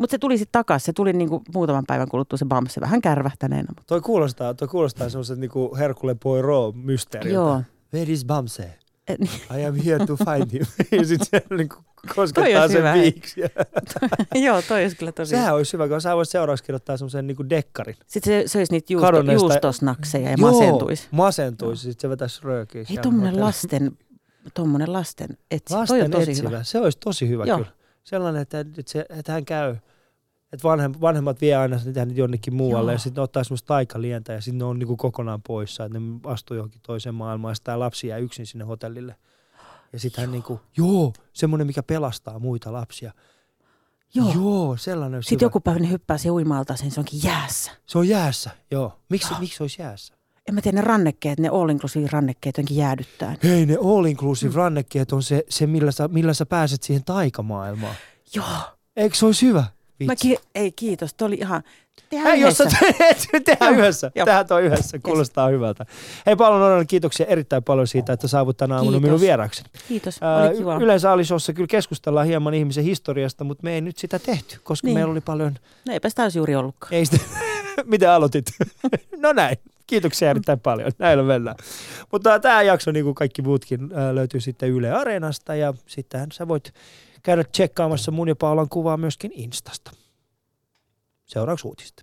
Mutta se tuli sitten takaisin. Se tuli niinku muutaman päivän kuluttua se Bamse vähän kärvähtäneenä. Mutta... Toi kuulostaa, toi kuulostaa semmoiset niinku Hercule Poirot mysteeriltä. Joo. Where is Bamse? Et, niin, I am here to find him. ja sitten se niinku koskettaa sen hyvä, hei. viiksiä. joo, toi olisi kyllä tosi. Sehän olisi hyvä, kun sä voisit seuraavaksi kirjoittaa semmoisen niinku dekkarin. Sitten se söisi niitä juusto, Kadonneesta- juustosnakseja ja masentuisi. masentuisi. Sitten se vetäisi röökiä. Ei hotellilla. lasten, tommonen lasten etsi. Lasten toi on tosi etsivä. hyvä. Se olisi tosi hyvä Joo. kyllä. Sellainen, että, että, se, että hän käy, että vanhem, vanhemmat vie aina nyt jonnekin muualle Joo. ja sitten ottaa semmoista taikalientä ja sitten ne on niinku kokonaan poissa, että ne astuu johonkin toiseen maailmaan ja sitten tämä lapsi jää yksin sinne hotellille. Ja sitten hän niinku, joo, semmoinen mikä pelastaa muita lapsia. Joo. joo sellainen Sitten hyvä. joku päivä ne hyppää se uimalta, sen se onkin jäässä. Se on jäässä, joo. Miksi, miksi se olisi jäässä? En mä tiedä, ne rannekkeet, ne all inclusive rannekkeet jonkin jäädyttää. Hei, ne all inclusive rannekkeet on se, se millä, sä, millä sä pääset siihen taikamaailmaan. Joo. Eikö se olisi hyvä? Vitsi. Mä ki- ei kiitos, toi oli ihan, Tehdään Hei, jos sä yhdessä. teet, tehdään Joo, yhdessä. joo. Tehdään toi yhdessä. Kuulostaa hyvältä. Hei paljon onnea, kiitoksia erittäin paljon siitä, että saavut tänä aamuna Kiitos. minun vieraksi. Kiitos, oli kiva. Yleensä Alisossa kyllä keskustellaan hieman ihmisen historiasta, mutta me ei nyt sitä tehty, koska Niin. meillä oli paljon... No eipä sitä olisi juuri ollutkaan. Ei sitä... Miten aloitit? no näin. Kiitoksia erittäin paljon. Näillä mennään. Mutta tämä jakso, niin kuin kaikki muutkin, ää, löytyy sitten Yle Areenasta ja sittenhän sä voit käydä tsekkaamassa mun ja Paulan kuvaa myöskin Instasta. Seuraavaksi uutista.